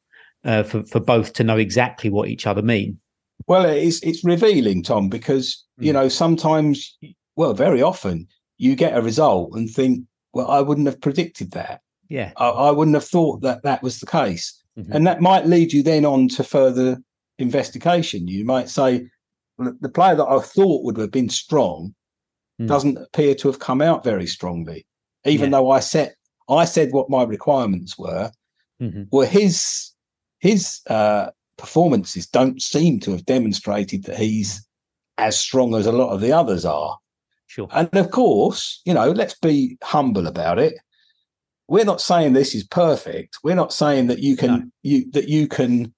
uh, for for both to know exactly what each other mean. Well, it's it's revealing, Tom, because you Mm. know sometimes, well, very often you get a result and think, well, I wouldn't have predicted that. Yeah. I, I wouldn't have thought that that was the case, Mhm. and that might lead you then on to further investigation. You might say, well, the player that I thought would have been strong Mm. doesn't appear to have come out very strongly, even Yeah. though I said I said what my requirements were. Mhm. Well, his his uh, performances don't seem to have demonstrated that he's as strong as a lot of the others are. Sure. And of course, you know, let's be humble about it. We're not saying this is perfect. We're not saying that you can No. you that you can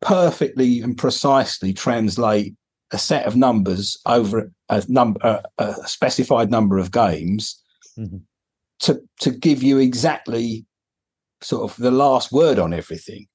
perfectly and precisely translate a set of numbers over a number a, specified number of games Mhm. to to give you exactly sort of the last word on everything.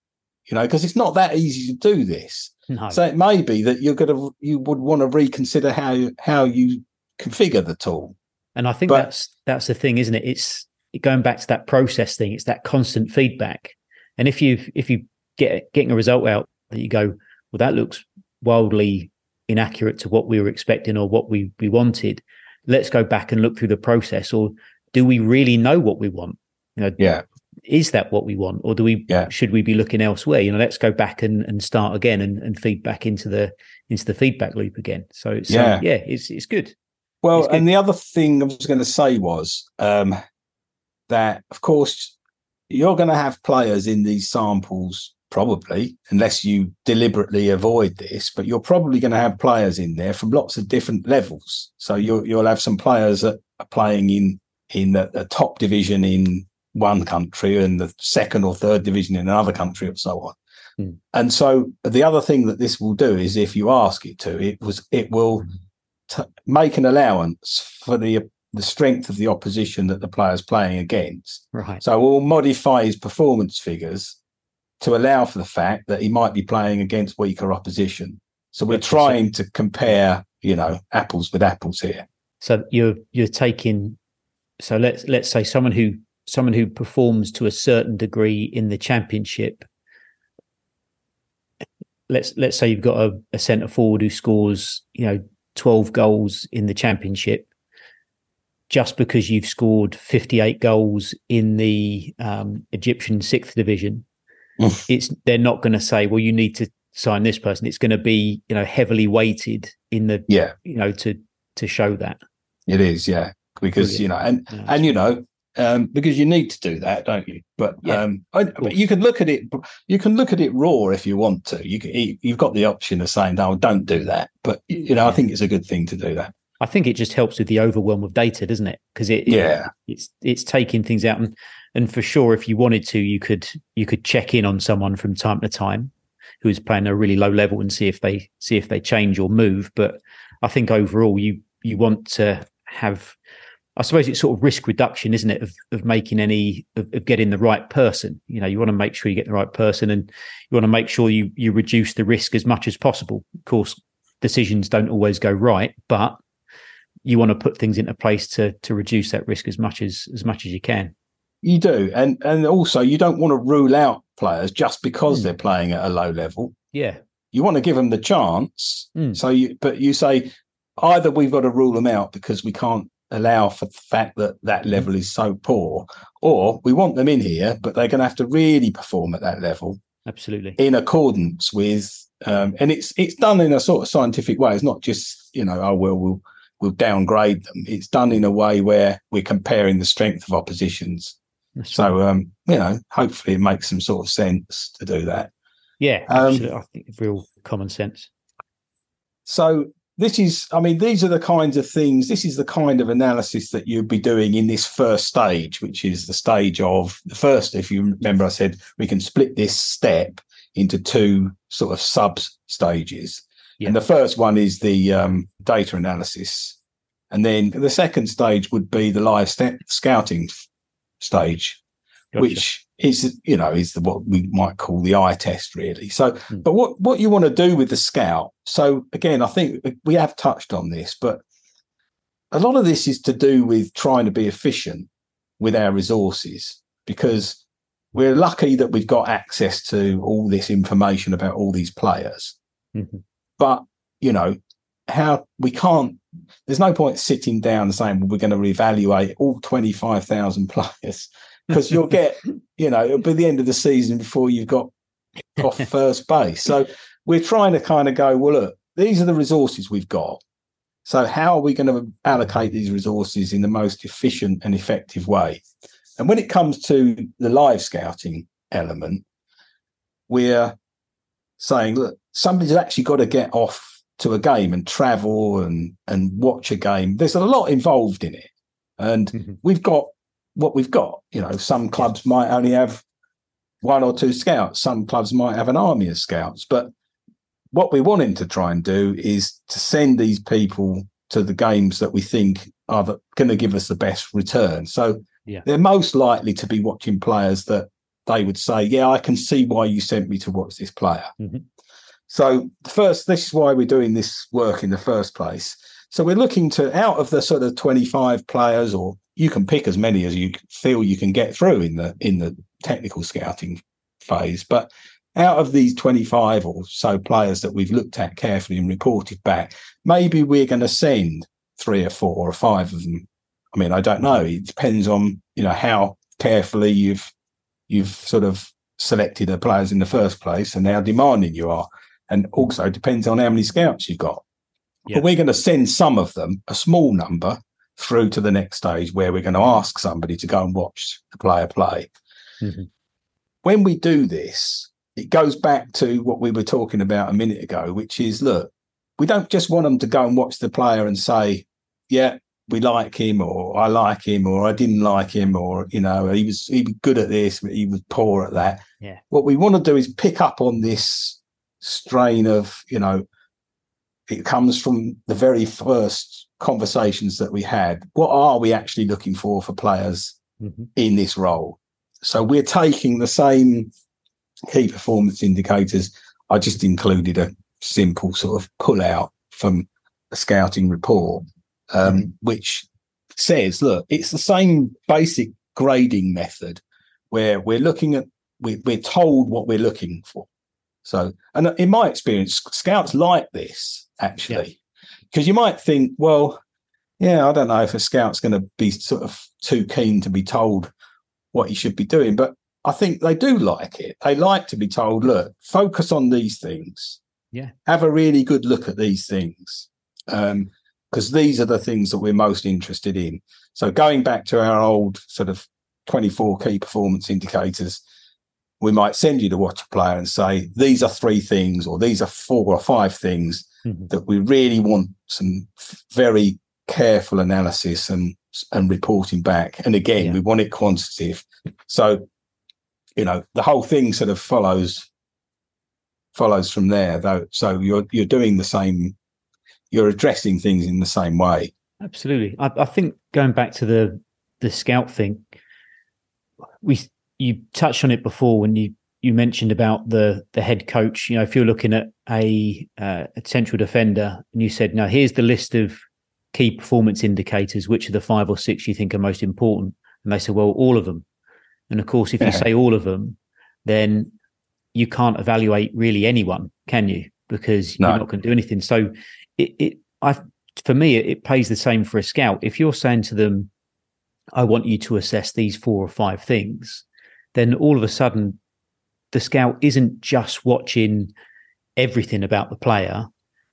You know, because it's not that easy to do this. No. So it may be that you're going to you would want to reconsider how you, how you configure the tool. And I think But- that's that's the thing, isn't it? It's going back to that process thing. It's that constant feedback. And if you if you get getting a result out that you go, well, that looks wildly inaccurate to what we were expecting or what we we wanted. Let's go back and look through the process. Or do we really know what we want? You know, Yeah, is that what we want, or do we Yeah. should we be looking elsewhere? You know, let's go back and, and start again and, and feed back into the into the feedback loop again. So um, Yeah. yeah, it's it's good. Well, It's good. and the other thing I was going to say was um, that, of course, you're going to have players in these samples, probably, unless you deliberately avoid this. But you're probably going to have players in there from lots of different levels. So you'll you'll have some players that are playing in in the, the top division in one country and the second or third division in another country, and so on. Hmm. And so the other thing that this will do is, if you ask it to, it was it will t- make an allowance for the the strength of the opposition that the player's playing against. Right. So we'll modify his performance figures to allow for the fact that he might be playing against weaker opposition. So we're. Trying to compare, you know, apples with apples here. So you're you're taking so let's let's say someone who someone who performs to a certain degree in the championship. Let's let's say you've got a, a centre forward who scores, you know, 12 goals in the championship. Just because you've scored 58 goals in the um, Egyptian sixth division, Mm. it's they're not going to say, well, you need to sign this person. It's going to be, you know, heavily weighted in the, Yeah, you know, to to show that. it is. Yeah, because Brilliant. you know, and Yeah, and you know, um, because you need to do that, don't you? But Yeah, um, I, but you can look at it. You can look at it raw if you want to. You can, you've got the option of saying, "No, don't do that." But you know, I think it's a good thing to do that. I think it just helps with the overwhelm of data, doesn't it? Because it, Yeah. it's it's taking things out, and and for sure, if you wanted to, you could you could check in on someone from time to time who is playing a really low level and see if they see if they change or move. But I think overall, you you want to have, I suppose it's sort of risk reduction, isn't it, of of making any of, of getting the right person. You know, you want to make sure you get the right person, and you want to make sure you you reduce the risk as much as possible. Of course, decisions don't always go right, but you want to put things into place to to reduce that risk as much as as much as you can. You do, and and also you don't want to rule out players just because mm. they're playing at a low level. Yeah, you want to give them the chance. Mm. So you, but you say either we've got to rule them out because we can't allow for the fact that that hmm. level is so poor, or we want them in here, but they're going to have to really perform at that level. Absolutely, in accordance with, um, and it's it's done in a sort of scientific way. It's not just you know, oh well, we'll we'll downgrade them. It's done in a way where we're comparing the strength of oppositions. That's so um, you know, hopefully it makes some sort of sense to do that. Yeah, um, absolutely. I think real common sense. So this is, I mean, these are the kinds of things. This is the kind of analysis that you'd be doing in this first stage, which is the stage of the first. If you remember, I said we can split this step into two sort of sub stages. Yeah. And the first one is the um, data analysis. And then the second stage would be the live st- scouting stage, gotcha. which is, you know, is the, what we might call the eye test, really. So, hmm. but what, what you want to do with the scout. So, again, I think we have touched on this, but a lot of this is to do with trying to be efficient with our resources because we're lucky that we've got access to all this information about all these players. Mm-hmm. But, you know, how we can't, there's no point sitting down and saying, well, we're going to reevaluate all 25,000 players because you'll get, you know, it'll be the end of the season before you've got off first base. So we're trying to kind of go, well, look, these are the resources we've got. So how are we going to allocate these resources in the most efficient and effective way? And when it comes to the live scouting element, we're saying, look, somebody's actually got to get off to a game and travel and and watch a game. There's a lot involved in it, and mm-hmm. we've got what we've got. You know, some clubs might only have one or two scouts. Some clubs might have an army of scouts. But what we're wanting to try and do is to send these people to the games that we think are going to give us the best return. So yeah. they're most likely to be watching players that they would say, "Yeah, I can see why you sent me to watch this player." Mm-hmm. So first, this is why we're doing this work in the first place. So we're looking to out of the sort of 25 players, or you can pick as many as you feel you can get through in the in the technical scouting phase. But out of these 25 or so players that we've looked at carefully and reported back, maybe we're going to send three or four or five of them. I mean, I don't know. It depends on you know how carefully you've you've sort of selected the players in the first place and how demanding you are and also depends on how many scouts you've got. Yeah. But we're going to send some of them, a small number, through to the next stage where we're going to ask somebody to go and watch the player play. Mm-hmm. When we do this, it goes back to what we were talking about a minute ago, which is look, we don't just want them to go and watch the player and say, yeah, we like him or I like him or I didn't like him or you know he was he was good at this but he was poor at that. Yeah. What we want to do is pick up on this strain of you know it comes from the very first conversations that we had what are we actually looking for for players mm-hmm. in this role so we're taking the same key performance indicators i just included a simple sort of pull out from a scouting report um, mm-hmm. which says look it's the same basic grading method where we're looking at we, we're told what we're looking for so, and in my experience, scouts like this actually, because yeah. you might think, well, yeah, I don't know if a scout's going to be sort of too keen to be told what he should be doing, but I think they do like it. They like to be told, look, focus on these things. Yeah. Have a really good look at these things. Um, because these are the things that we're most interested in. So going back to our old sort of 24 key performance indicators, we might send you to watch a player and say these are three things or these are four or five things mm-hmm. that we really want some very careful analysis and and reporting back and again yeah. we want it quantitative so you know the whole thing sort of follows follows from there though so you're you're doing the same you're addressing things in the same way absolutely i, I think going back to the the scout thing we you touched on it before when you you mentioned about the the head coach. You know, if you're looking at a, uh, a central defender and you said, "Now here's the list of key performance indicators. Which are the five or six you think are most important?" And they said, "Well, all of them." And of course, if you say all of them, then you can't evaluate really anyone, can you? Because you're not going to do anything. So it, it I for me, it, pays the same for a scout. If you're saying to them, I want you to assess these four or five things, then all of a sudden the scout isn't just watching everything about the player.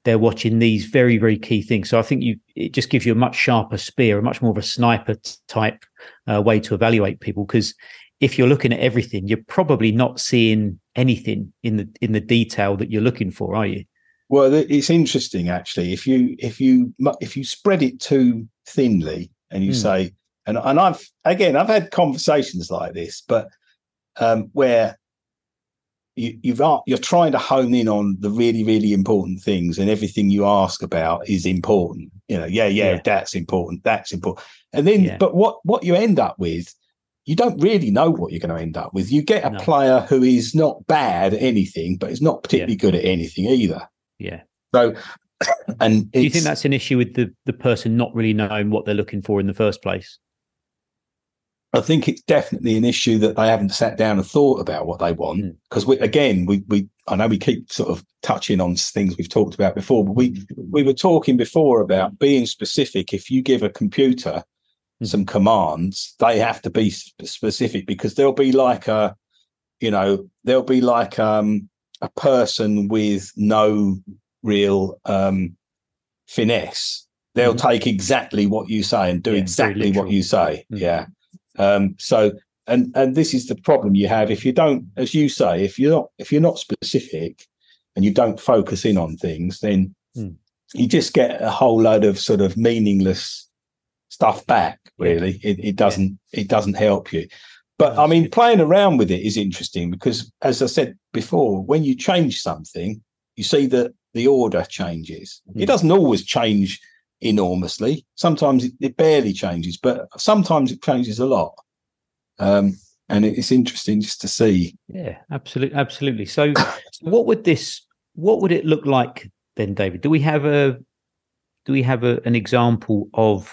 They're watching these very, very key things. So I think you it just gives you a much sharper spear, a much more of a sniper type uh, way to evaluate people. Because if you're looking at everything, you're probably not seeing anything in the in the detail that you're looking for, are you? Well, it's interesting actually. If you if you if you spread it too thinly and you mm. say, and and I've again I've had conversations like this, but um, where you, you've you're trying to hone in on the really really important things and everything you ask about is important you know yeah yeah, yeah. that's important that's important and then yeah. but what what you end up with you don't really know what you're going to end up with you get a no. player who is not bad at anything but is not particularly yeah. good at anything either yeah so and do you think that's an issue with the the person not really knowing what they're looking for in the first place I think it's definitely an issue that they haven't sat down and thought about what they want. Because hmm. we, again, we, we, I know we keep sort of touching on things we've talked about before, but we, we were talking before about being specific. If you give a computer mm. some commands, they have to be specific because there'll be like a, you know, there'll be like um, a person with no real um, finesse. They'll mm. take exactly what you say and do yeah, exactly what you say. Mm. Yeah. Um, so, and and this is the problem you have if you don't, as you say, if you're not if you're not specific and you don't focus in on things, then mm. you just get a whole load of sort of meaningless stuff back. Really, it, it doesn't yeah. it doesn't help you. But I mean, playing around with it is interesting because, as I said before, when you change something, you see that the order changes. Mm. It hmm. doesn't always change enormously. Sometimes it, it, barely changes, but sometimes it changes a lot. Um, and it's interesting just to see. Yeah, absolutely, absolutely. So, what would this? What would it look like then, David? Do we have a? Do we have a, an example of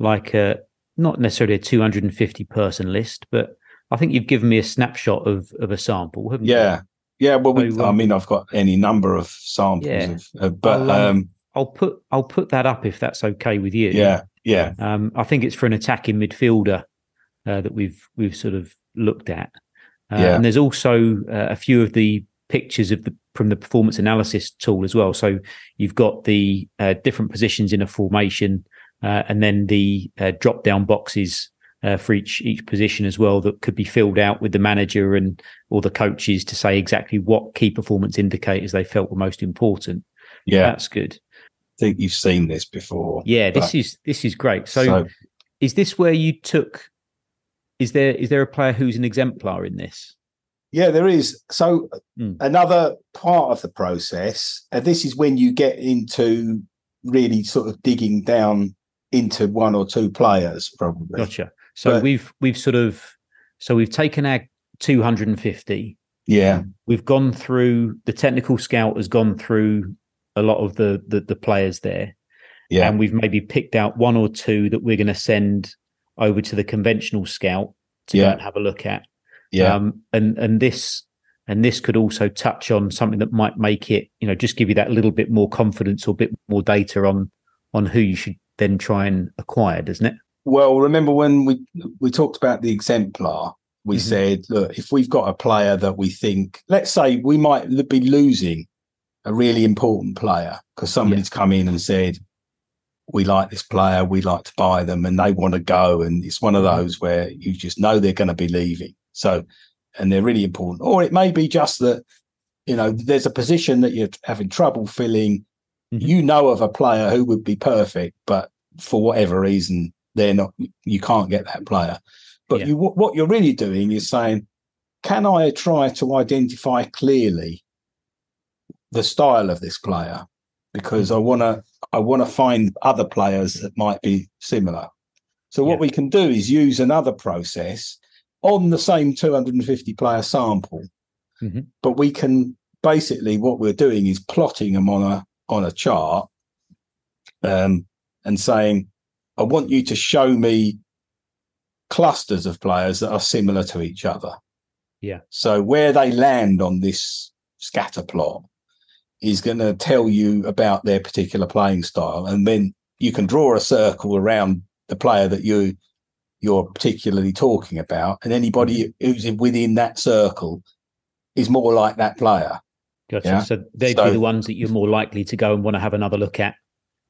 like a not necessarily a 250 person list, but I think you've given me a snapshot of of a sample, haven't yeah. you? Yeah. Yeah, well, um, I mean, I've got any number of samples, yeah. of, uh, but um, um, I'll put I'll put that up if that's okay with you. Yeah, yeah. Um, I think it's for an attacking midfielder uh, that we've we've sort of looked at. Uh, yeah. And there's also uh, a few of the pictures of the from the performance analysis tool as well. So you've got the uh, different positions in a formation, and then the uh, drop down boxes for each each position as well that could be filled out with the manager and or the coaches to say exactly what key performance indicators they felt were most important. Yeah, that's good I think you've seen this before. Yeah, this is this is great. So, so, is this where you took? Is there is there a player who's an exemplar in this? Yeah, there is. So mm. another part of the process, and this is when you get into really sort of digging down into one or two players, probably. Gotcha. So but, we've we've sort of so we've taken our 250. Yeah. We've gone through the technical scout has gone through a lot of the, the, the players there. Yeah. And we've maybe picked out one or two that we're going to send over to the conventional scout to yeah. go and have a look at. Yeah. Um, and and this and this could also touch on something that might make it, you know, just give you that little bit more confidence or a bit more data on on who you should then try and acquire, doesn't it? Well, remember when we we talked about the exemplar, we mm-hmm. said, look, if we've got a player that we think, let's say we might be losing a really important player because somebody's yeah. come in and said, we like this player, we like to buy them, and they want to go. And it's one of mm-hmm. those where you just know they're going to be leaving. So, and they're really important. Or it may be just that, you know, there's a position that you're having trouble filling. Mm-hmm. You know of a player who would be perfect, but for whatever reason, they're not, you can't get that player. But yeah. you, what you're really doing is saying, can I try to identify clearly the style of this player because I want to I want to find other players that might be similar. So what yeah. we can do is use another process on the same 250 player sample, mm-hmm. but we can basically what we're doing is plotting them on a on a chart um, and saying, I want you to show me clusters of players that are similar to each other. Yeah. So where they land on this scatter plot is going to tell you about their particular playing style, and then you can draw a circle around the player that you you're particularly talking about, and anybody mm-hmm. who's within that circle is more like that player. Gotcha. Yeah? So they'd so, be the ones that you're more likely to go and want to have another look at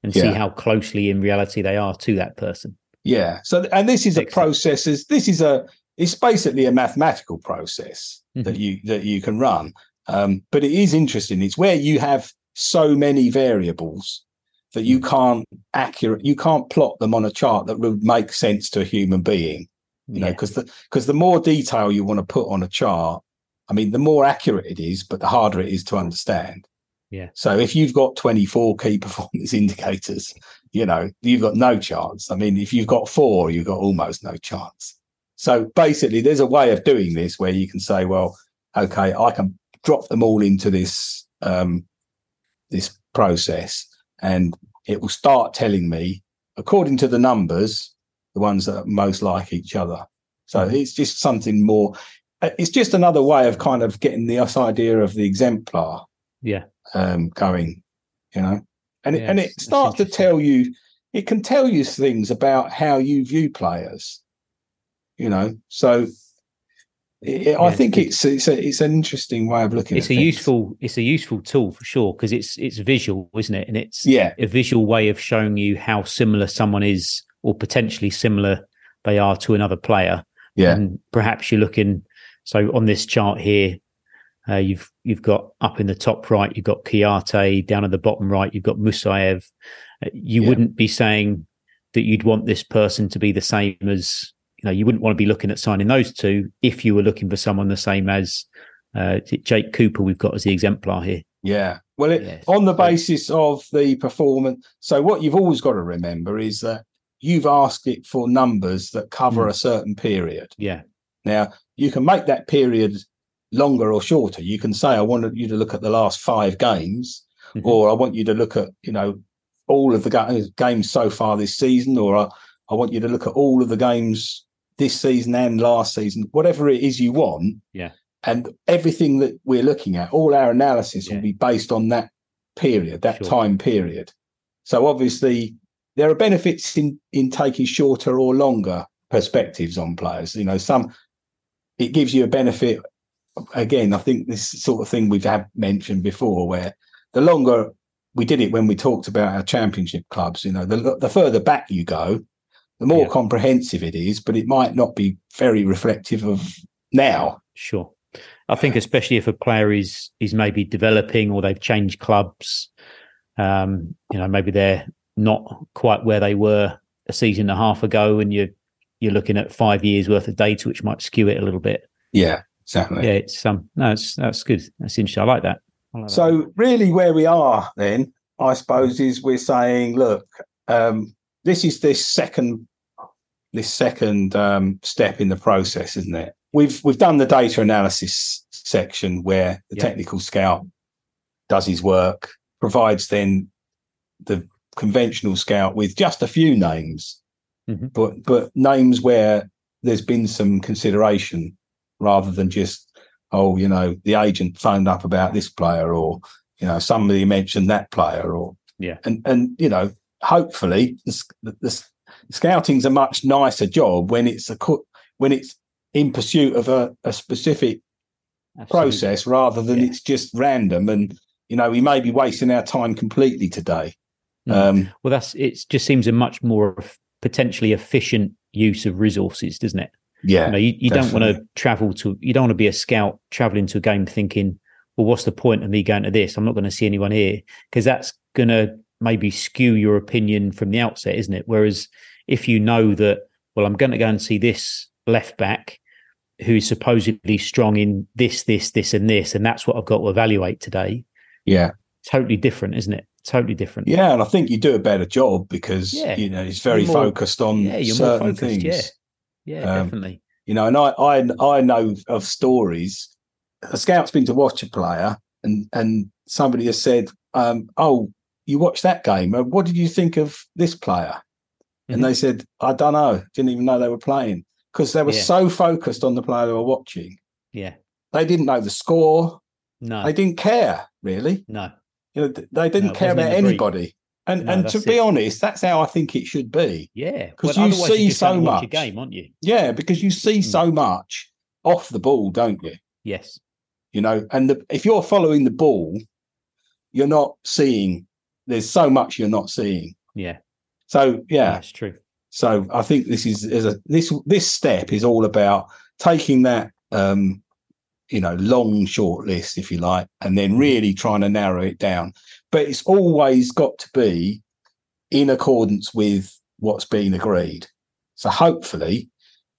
and yeah. see how closely in reality they are to that person. Yeah. So and this is Excellent. a process. Is this is a it's basically a mathematical process mm-hmm. that you that you can run. Um, but it is interesting. It's where you have so many variables that you mm. can't accurate you can't plot them on a chart that would make sense to a human being. You yeah. know, because the because the more detail you want to put on a chart, I mean, the more accurate it is, but the harder it is to understand. Yeah. So if you've got 24 key performance indicators, you know, you've got no chance. I mean, if you've got four, you've got almost no chance. So basically, there's a way of doing this where you can say, well, okay, I can drop them all into this um, this process, and it will start telling me, according to the numbers, the ones that are most like each other. So mm-hmm. it's just something more. Uh, it's just another way of kind of getting this idea of the exemplar, yeah, um, going, you know, and yeah, it, and it starts to tell you. It can tell you things about how you view players, you know. So it, yeah, I think it's it's a, it's an interesting way of looking. It's a things. useful it's a useful tool for sure because it's it's visual, isn't it? And it's yeah a visual way of showing you how similar someone is or potentially similar they are to another player. Yeah, and perhaps you're looking so on this chart here, uh, you've you've got up in the top right, you've got Kouyaté. Down at the bottom right, you've got Musaev. Uh, you yeah. wouldn't be saying that you'd want this person to be the same as you know. You wouldn't want to be looking at signing those two if you were looking for someone the same as uh, Jake Cooper. We've got as the exemplar here. Yeah. Well, it, yes. on the basis of the performance. So what you've always got to remember is that you've asked it for numbers that cover mm. a certain period. Yeah. Now, you can make that period longer or shorter. You can say, I want you to look at the last five games, mm-hmm. or I want you to look at, you know, all of the ga- games so far this season, or I, I want you to look at all of the games this season and last season, whatever it is you want. Yeah. And everything that we're looking at, all our analysis yeah. will be based on that period, that sure. time period. So obviously there are benefits in in taking shorter or longer perspectives on players. You know, some it gives you a benefit. Again, I think this sort of thing we've had mentioned before, where the longer we did it when we talked about our championship clubs, you know, the the further back you go, the more yeah. comprehensive it is, but it might not be very reflective of now. Sure. I think especially if a player is is maybe developing or they've changed clubs, um, you know, maybe they're not quite where they were a season and a half ago, and you're you're looking at five years worth of data, which might skew it a little bit. Yeah, exactly. Yeah, it's um, no, it's that's good. That's interesting. I like that. I like so that. really, where we are then, I suppose, is we're saying, look, um, this is this second this second um, step in the process, isn't it? We've we've done the data analysis section where the technical scout does his work, provides then the conventional scout with just a few names mm-hmm. but but names where there's been some consideration rather than just oh you know the agent phoned up about this player or you know somebody mentioned that player or yeah and and you know hopefully the, the, the scouting's a much nicer job when it's a when it's in pursuit of a, a specific Absolutely. process rather than yeah. it's just random and you know we may be wasting our time completely today mm. um, well that's it just seems a much more potentially efficient use of resources, doesn't it? Yeah. You, know, you, you don't want to travel to, you don't want to be a scout traveling to a game thinking, well, what's the point of me going to this? I'm not going to see anyone here because that's going to maybe skew your opinion from the outset, isn't it? Whereas if you know that, well, I'm going to go and see this left back who's supposedly strong in this, this, this, and this, and that's what I've got to evaluate today. Yeah. Totally different, isn't it? Totally different. Yeah, and I think you do a better job because yeah. you know he's very more, focused on yeah, you're certain more focused, things. Yeah, yeah, um, definitely. You know, and I, I I know of stories. A scout's been to watch a player, and and somebody has said, um, "Oh, you watched that game. Uh, what did you think of this player?" Mm-hmm. And they said, "I don't know. Didn't even know they were playing." because they were Yeah. so focused on the player they were watching. Yeah. They didn't know the score. No. They didn't care really. no. You know, they didn't No, care about anybody. And No, and to be it. honest, that's how I think it should be. Yeah. 'Cause Well, you see just so to watch a much. game, aren't you? Yeah, because you see Mm. so much off the ball, don't you? Yes. You know, and the, if you're following the ball, you're not seeing. There's so much you're not seeing. Yeah. So yeah, That's true. So I think this is, is a this this step is all about taking that um, you know long short list, if you like, and then really trying to narrow it down. But it's always got to be in accordance with what's been agreed. So hopefully,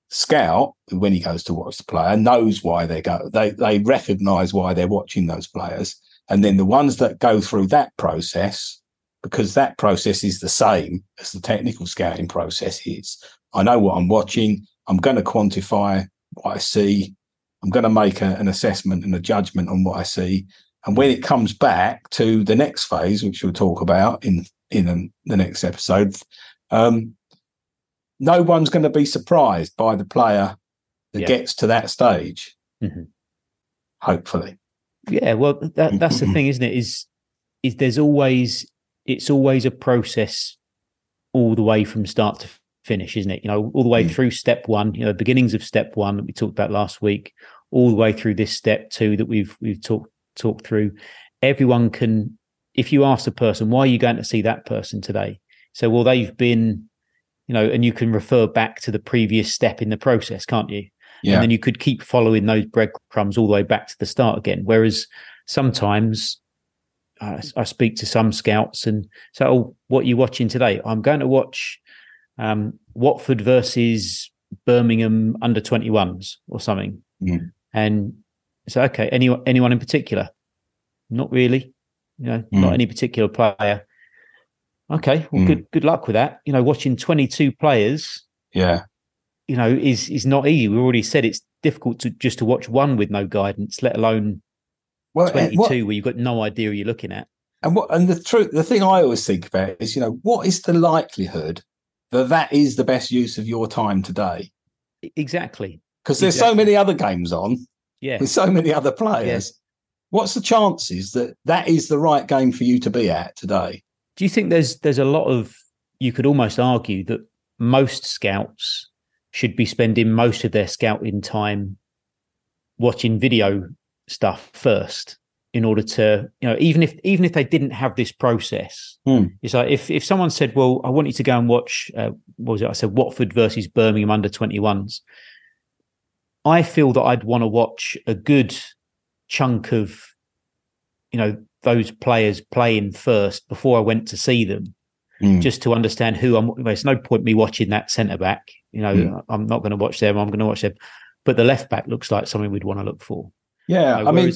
scout when he goes to watch the player knows why they go. They they recognise why they're watching those players, and then the ones that go through that process because that process is the same as the technical scouting process is. I know what I'm watching. I'm going to quantify what I see. I'm going to make a, an assessment and a judgment on what I see. And when it comes back to the next phase, which we'll talk about in in um, the next episode, um, no one's going to be surprised by the player that Yeah. gets to that stage. Mhm. Hopefully, Yeah, well, that that's the thing, isn't it? Is is there's always it's always a process all the way from start to finish, isn't it? You know, all the way Mm. through step one, you know, beginnings of step one that we talked about last week, all the way through this step two that we've we've talked talked through. Everyone can, if you ask a person, why are you going to see that person today? So, well, they've been, you know, and you can refer back to the previous step in the process, can't you? yeah, and then you could keep following those breadcrumbs all the way back to the start again. Whereas sometimes I, I speak to some scouts and say, "Oh, what are you watching today?" I'm going to watch um, Watford versus Birmingham under 21s or something. Mm. And so, okay, anyone anyone in particular? Not really. You know, not Mm. any particular player. Okay, well, Mm. good good luck with that. You know, watching 22 players yeah, you know is is not easy we already said it's difficult to just to watch one with no guidance let alone well, 22 where you've got no idea you're looking at And what and the truth, the thing I always think about is, you know, what is the likelihood that that is the best use of your time today? Exactly Because there's so many other games on yeah with so many other players. What's the chances that that is the right game for you to be at today? do you think there's there's a lot of you could almost argue that most scouts should be spending most of their scouting time watching video stuff first in order to you know even if even if they didn't have this process Hmm. it's like if if someone said well i want you to go and watch uh, what was it i said watford versus birmingham under 21s i feel that i'd want to watch a good chunk of you know those players playing first before i went to see them Mm. just to understand who I'm. There's no point me watching that centre back. You know, Mm. I'm not going to watch them. I'm going to watch them. But the left back looks like something we'd want to look for. Yeah, You know, I mean,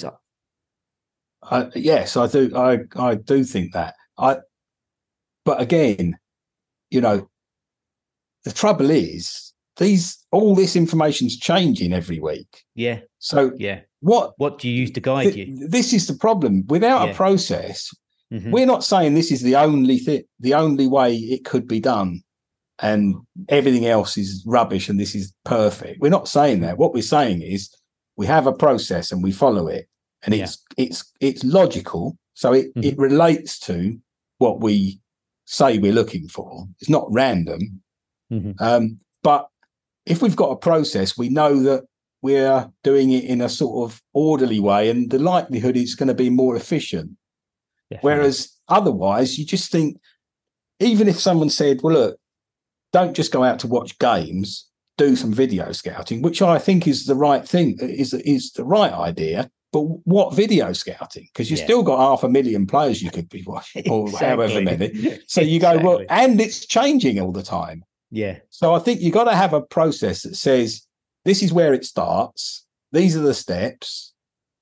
I, yes, I do. I I do think that. I, but again, you know, the trouble is these all this information's changing every week. yeah, So yeah. what? What do you use to guide th- you? this is the problem. Without Yeah. a process, Mhm. we're not saying this is the only thing, the only way it could be done, and everything else is rubbish and this is perfect. We're not saying that. What we're saying is we have a process and we follow it, and Yeah. it's it's it's logical. So it it relates to what we say we're looking for. It's not random. Mhm. Um, but if we've got a process, we know that we're doing it in a sort of orderly way, and the likelihood is going to be more efficient. Definitely. Whereas otherwise, you just think, even if someone said, well, look, don't just go out to watch games, do some video scouting, which I think is the right thing, is, is the right idea. But what video scouting? Because you've Yeah. still got half a million players you could be watching, or however many. So you go, well, and it's changing all the time. Yeah, So I think you've got to have a process that says this is where it starts. These are the steps.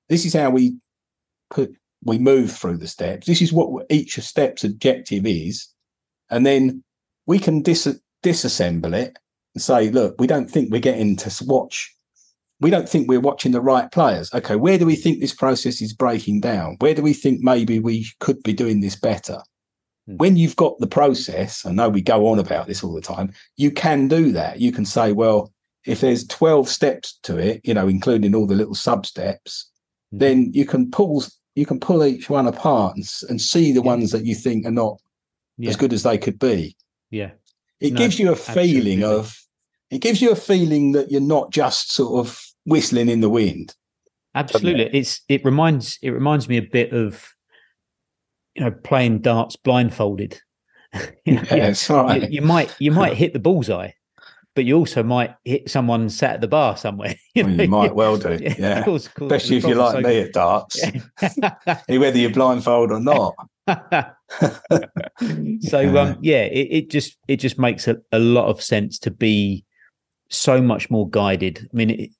This is how we put we move through the steps. This is what each step's objective is, and then we can dis- disassemble it and say, look, we don't think we're getting to watch. We don't think we're watching the right players. Okay, where do we think this process is breaking down? Where do we think maybe we could be doing this better? Hmm. When you've got the process, I know we go on about this all the time, you can do that. You can say, well, if there's 12 steps to it, you know, including all the little sub steps, mm-hmm. then you can pull you can pull each one apart and, and see the yeah. ones that you think are not yeah. as good as they could be. Yeah. It no, gives you a feeling absolutely. of it gives you a feeling that you're not just sort of whistling in the wind. Absolutely. It? It's it reminds it reminds me a bit of you know playing darts blindfolded. you, know, yeah, you, you, might you might hit the bullseye, but you also might hit someone sat at the bar somewhere. You, well, you might well do, yeah. yeah. Of course, of course. Especially if you're like so me at darts, whether you're blindfold or not. so um, yeah, it, it, just it just makes a, a, lot of sense to be so much more guided. I mean, it,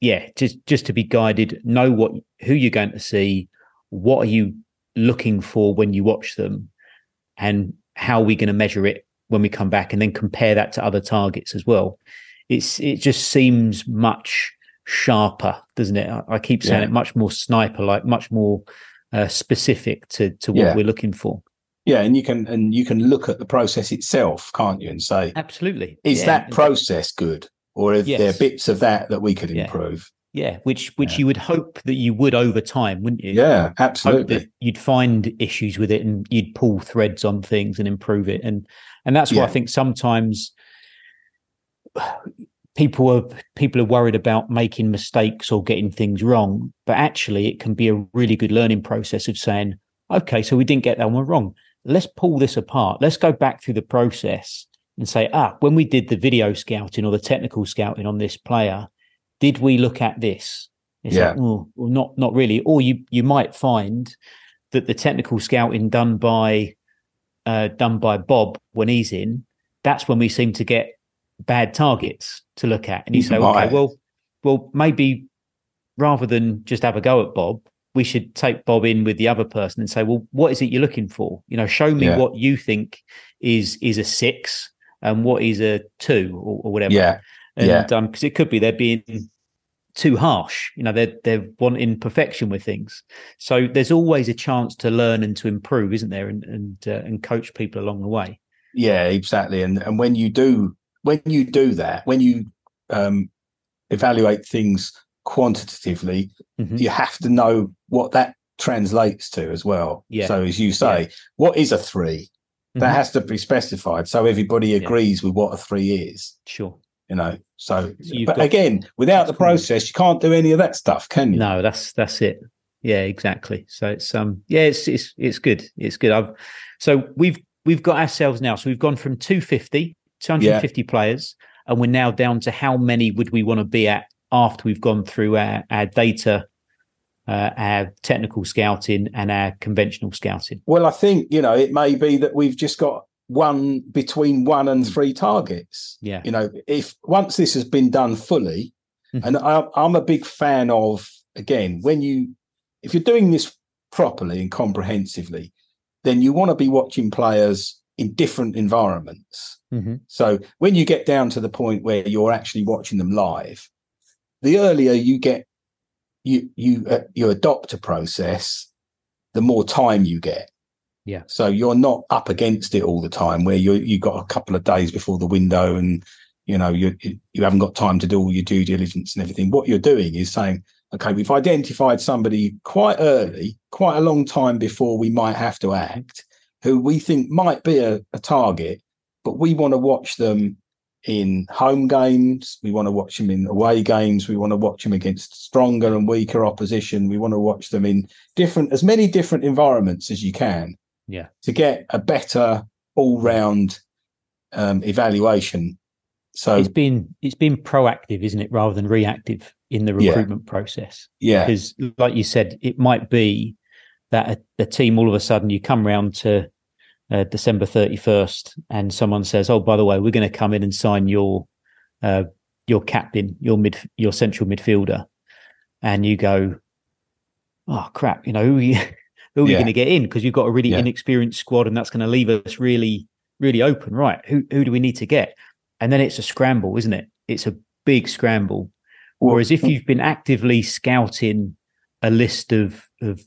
yeah, just just to be guided, know what who you're going to see, what are you looking for when you watch them, and how are we going to measure it when we come back and then compare that to other targets as well. It's it just seems much sharper, doesn't it? I, I keep saying yeah. it much more sniper like, much more uh, specific to to what yeah. we're looking for. Yeah, and you can and you can look at the process itself, can't you, and say, absolutely, is yeah. that process good, or are yes. there bits of that that we could improve? Yeah, which which yeah. you would hope that you would over time, wouldn't you? Yeah, absolutely. you'd find issues with it and you'd pull threads on things and improve it. And and that's yeah. why I think sometimes people are people are worried about making mistakes or getting things wrong. But actually it can be a really good learning process of saying, okay, so we didn't get that one wrong. Let's pull this apart. Let's go back through the process and say, ah, when we did the video scouting or the technical scouting on this player, did we look at this? It's yeah. Like, well, not not really. Or you you might find that the technical scouting done by uh, done by Bob when he's in, that's when we seem to get bad targets to look at. And you say, okay, well, well, maybe rather than just have a go at Bob, we should take Bob in with the other person and say, well, what is it you're looking for? You know, show me yeah. what you think is is a six and what is a two or, or whatever. Yeah and yeah. um because it could be they're being too harsh you know they're they're wanting perfection with things so there's always a chance to learn and to improve isn't there and and uh, and coach people along the way yeah exactly and and when you do when you do that when you um evaluate things quantitatively mm-hmm. you have to know what that translates to as well yeah so as you say yeah. what is a 3 mm-hmm. that has to be specified so everybody agrees yeah. with what a three is sure you know so, so but again without the process you can't do any of that stuff can you? No that's that's it. Yeah exactly. So it's um yeah it's it's it's good. It's good. I've so we've we've got ourselves now. So we've gone from 250 250 yeah. players and we're now down to how many would we want to be at after we've gone through our, our data uh, our technical scouting and our conventional scouting? Well i think you know it may be that we've just got one between one and three targets. Yeah. You know, if once this has been done fully, mm-hmm. and I, I'm a big fan of, again, when you, if you're doing this properly and comprehensively, then you want to be watching players in different environments. Mm-hmm. So when you get down to the point where you're actually watching them live, the earlier you get, you you uh, you adopt a process, the more time you get. Yeah. So you're not up against it all the time where you you got a couple of days before the window and you know you you haven't got time to do all your due diligence and everything. What you're doing is saying, okay, we've identified somebody quite early, quite a long time before we might have to act, who we think might be a, a target, but we want to watch them in home games. We want to watch them in away games. We want to watch them against stronger and weaker opposition. We want to watch them in different, as many different environments as you can yeah. to get a better all round um, evaluation. So it's been it's been proactive isn't it rather than reactive in the recruitment yeah. process? Yeah. Because like you said it might be that a, a team all of a sudden you come round to uh, December 31st and someone says oh by the way we're going to come in and sign your uh, your captain your mid your central midfielder. And you go oh crap you know who you who are yeah. we going to get in? Because you've got a really yeah. inexperienced squad, and that's going to leave us really, really open. Right? Who who do we need to get? And then it's a scramble, isn't it? It's a big scramble. Whereas if you've been actively scouting a list of of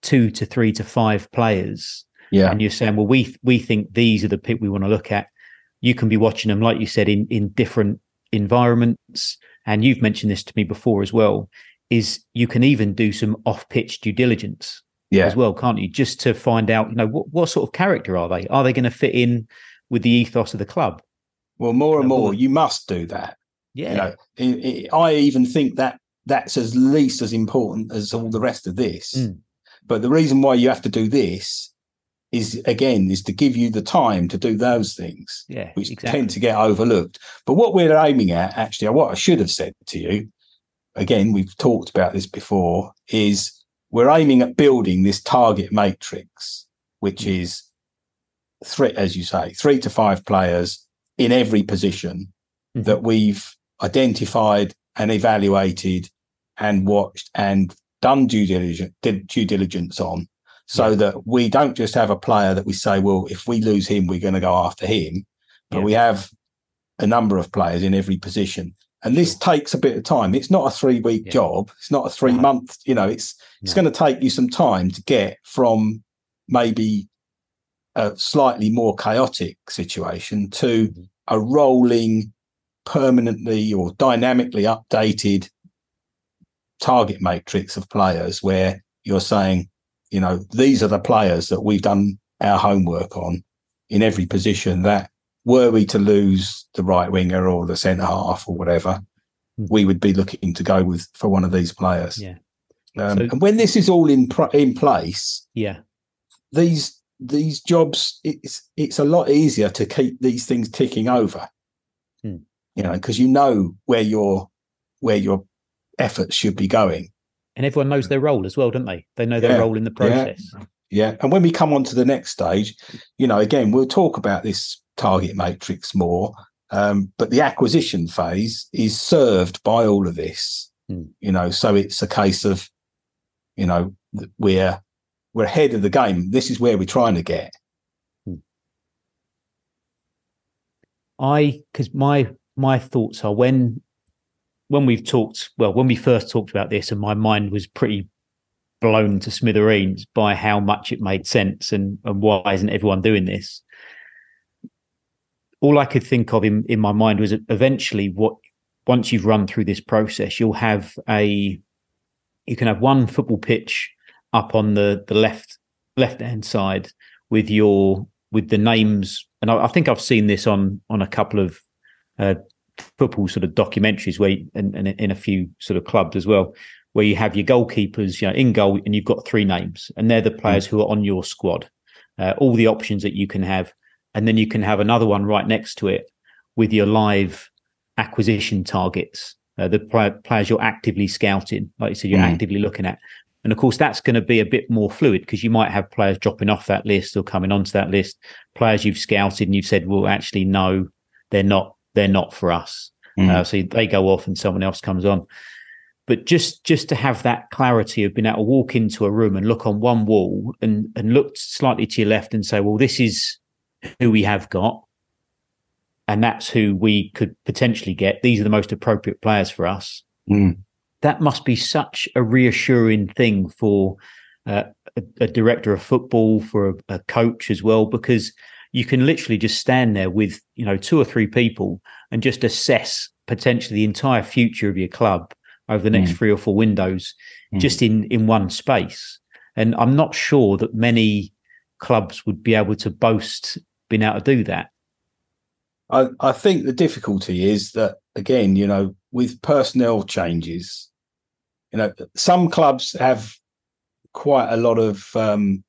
two to three to five players, yeah, and you're saying, well, we we think these are the people we want to look at. You can be watching them, like you said, in in different environments, and you've mentioned this to me before as well, is you can even do some off-pitch due diligence yeah. as well, can't you? Just to find out, you know, what, what sort of character are they? Are they going to fit in with the ethos of the club? Well, more and more, you must do that. Yeah. You know, it, it, I even think that that's at least as important as all the rest of this. Mm. But the reason why you have to do this is again is to give you the time to do those things, yeah, which exactly. tend to get overlooked. But what we're aiming at, actually, what I should have said to you, again, we've talked about this before, is we're aiming at building this target matrix, which Mm. is three, as you say, three to five players in every position Mhm. that we've identified and evaluated and watched and done due diligence, due diligence on so Yeah. that we don't just have a player that we say, well, if we lose him, we're going to go after him, but Yeah. we have a number of players in every position. And this takes a bit of time. It's not a three week Yeah. job. It's not a three month, you know, it's, it's No. going to take you some time to get from maybe a slightly more chaotic situation to Mhm. a rolling, permanently or dynamically updated target matrix of players where you're saying, you know, these are the players that we've done our homework on in every position that were we to lose the right winger or the centre half or whatever, Mhm. we would be looking to go with for one of these players. Yeah. Um, So- and when this is all in pr- in place, Yeah. these these jobs it's it's a lot easier to keep these things ticking over Hmm. you know because you know where your where your efforts should be going And everyone knows their role as well, don't they? They know their Yeah. role in the process. yeah and when we come on to the next stage you know again we'll talk about this target matrix more. Um, but the acquisition phase is served by all of this. Hmm. you know so it's a case of you know we're we're ahead of the game. This is where we're trying to get. I because my my thoughts are when when we've talked well when we first talked about this and my mind was pretty blown to smithereens by how much it made sense and and why isn't everyone doing this all i could think of in in my mind was eventually what once you've run through this process you'll have a you can have one football pitch up on the the left left hand side with your with the names. And I, I think I've seen this on on a couple of uh, football sort of documentaries where you, and, and in a few sort of clubs as well where you have your goalkeepers you know in goal and you've got three names and they're the players who are on your squad. Uh, all the options that you can have and then you can have another one right next to it with your live acquisition targets uh, the play- players you're actively scouting like you said you're Mm. actively looking at and of course that's going to be a bit more fluid because you might have players dropping off that list or coming onto that list players you've scouted and you've said well actually no they're not they're not for us Mm. uh, so they go off and someone else comes on but just just to have that clarity of being able to walk into a room and look on one wall and and look slightly to your left and say well this is who we have got and that's who we could potentially get these are the most appropriate players for us Mm. that must be such a reassuring thing for uh, a, a director of football, for a, a coach as well, because you can literally just stand there with you know two or three people and just assess potentially the entire future of your club over the next Mm. three or four windows, Mm. just in in one space. And I'm not sure that many clubs would be able to boast being able to do that. I, I think the difficulty is that again, you know, with personnel changes, you know, some clubs have quite a lot of um,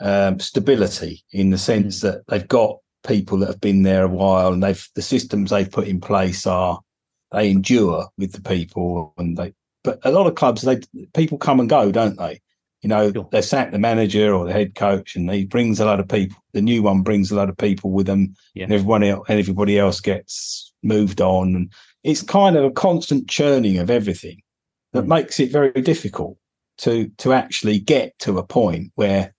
um, stability in the sense that they've got people that have been there a while, and they've the systems they've put in place are they endure with the people, and they. But a lot of clubs, they people come and go, don't they? You know, Sure. they sack the manager or the head coach, and he brings a lot of people. The new one brings a lot of people with them, Yeah. and everyone else, and everybody else gets moved on, and it's kind of a constant churning of everything that Mm. makes it very difficult to to actually get to a point where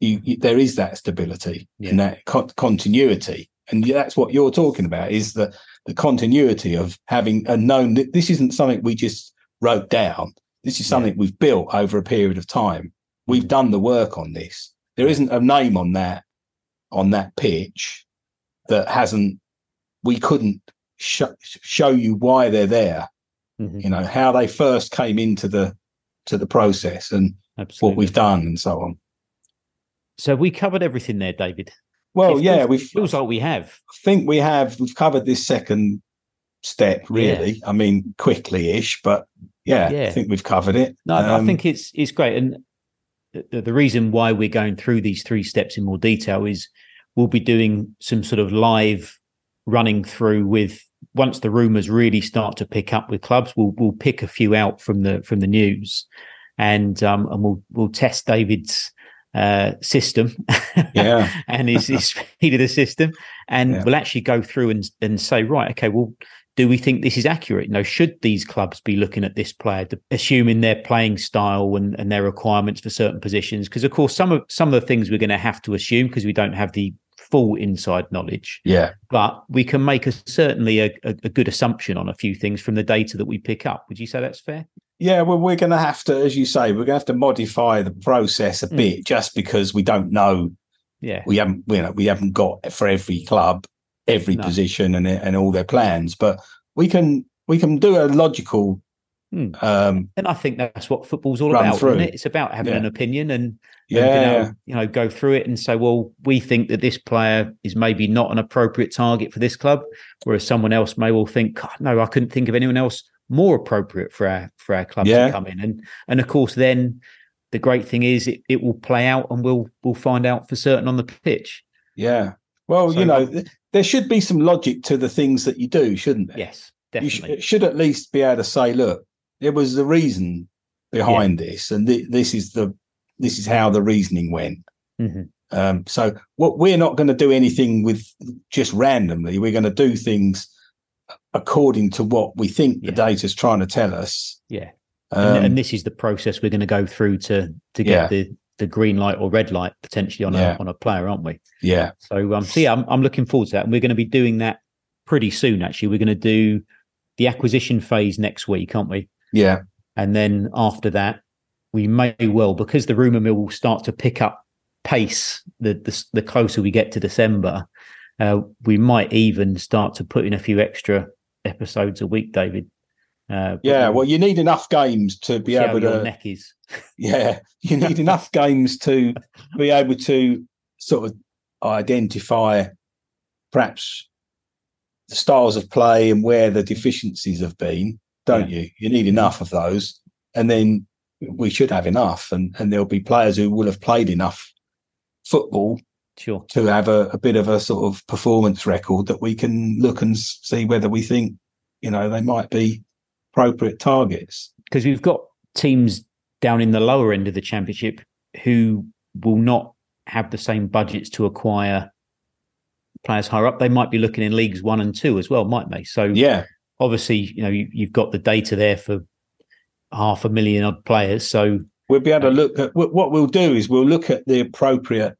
you, you there is that stability Yeah. and that con- continuity, and that's what you're talking about is the the continuity of having a known that this isn't something we just wrote down. This is Yeah. something we've built over a period of time. We've Mhm. done the work on this. There isn't a name on that on that pitch that hasn't we couldn't sh- show you why they're there. Mhm. You know how they first came into the to the process and Absolutely. what we've done and so on. So we covered everything there, David. Well, It yeah, we feels like we have. I think we have we've covered this second step really. I mean, quickly-ish, but yeah, Yeah. I think we've covered it. No, I Um, think it's it's great, and the, the reason why we're going through these three steps in more detail is we'll be doing some sort of live running through with once the rumors really start to pick up with clubs. We'll we'll pick a few out from the from the news, and um and we'll we'll test David's uh system Yeah. and his, his speed of the system and Yeah. we'll actually go through and and say right okay well do we think this is accurate? You know, should these clubs be looking at this player, assuming their playing style and, and their requirements for certain positions? Because of course, some of some of the things we're going to have to assume because we don't have the full inside knowledge, yeah, but we can make a certainly a, a, a good assumption on a few things from the data that we pick up. Would you say that's fair? yeah. Well, we're going to have to, as you say, we're going to have to modify the process a Mm. bit just because we don't know Yeah, we haven't you know we haven't got for every club every No. position and and all their plans but we can we can do a logical Hmm. um and I think that's what football's all about, through. isn't it? It's about having Yeah. an opinion and and yeah being able, you know, go through it and say, well, we think that this player is maybe not an appropriate target for this club, whereas someone else may well think, God, no, I couldn't think of anyone else more appropriate for our for our club Yeah. to come in. And and of course, then the great thing is it, it will play out and we'll we'll find out for certain on the pitch. yeah well So- you know th- there should be some logic to the things that you do shouldn't there Yes, you definitely. should, should at least be able to say look there was the reason behind this and th- this is the this is how the reasoning went Mhm. Um, so what we're not going to do anything with just randomly. We're going to do things according to what we think the Yeah. data's trying to tell us. Yeah. Um, and, and this is the process we're going to go through to to get Yeah. the the green light or red light potentially on Yeah. a on a player, aren't we? yeah, So um, so yeah, I'm, I'm looking forward to that, and we're going to be doing that pretty soon. Actually, we're going to do the acquisition phase next week, aren't we? yeah, And then after that, we may well because the rumor mill will start to pick up pace the the, the closer we get to December. Uh, we might even start to put in a few extra episodes a week, David. Uh, yeah. we'll Well, you need enough games to be able to. neck is. Yeah, you need enough games to be able to sort of identify perhaps the styles of play and where the deficiencies have been, don't you? You need enough of those, and then we should have enough, and and there'll be players who will have played enough football Sure. to have a, a bit of a sort of performance record that we can look and see whether we think you know they might be appropriate targets. because we've got teams down in the lower end of the championship who will not have the same budgets to acquire players higher up. They might be looking in leagues one and two as well, mightn't they? So Yeah, obviously, you know, you, you've got the data there for half a million odd players. So we'll be able to look at what we'll do is we'll look at the appropriate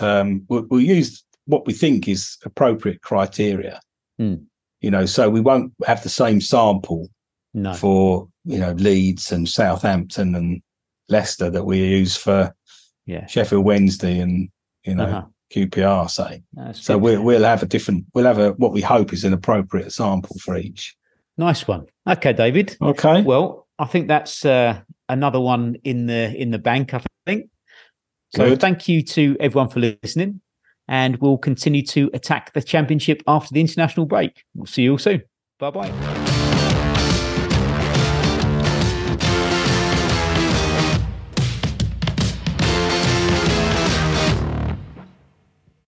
um we'll, we'll use what we think is appropriate criteria Hmm. you know so we won't have the same sample no, for you know leeds and southampton and leicester that we use for yeah, sheffield wednesday and you know uh-huh. qpr say so we'll, we'll have a different we'll have a what we hope is an appropriate sample for each nice one. Okay, David. okay Well, I think that's uh, another one in the in the bank. I think. So Good. thank you to everyone for listening, and we'll continue to attack the championship after the international break. We'll see you all soon. Bye bye.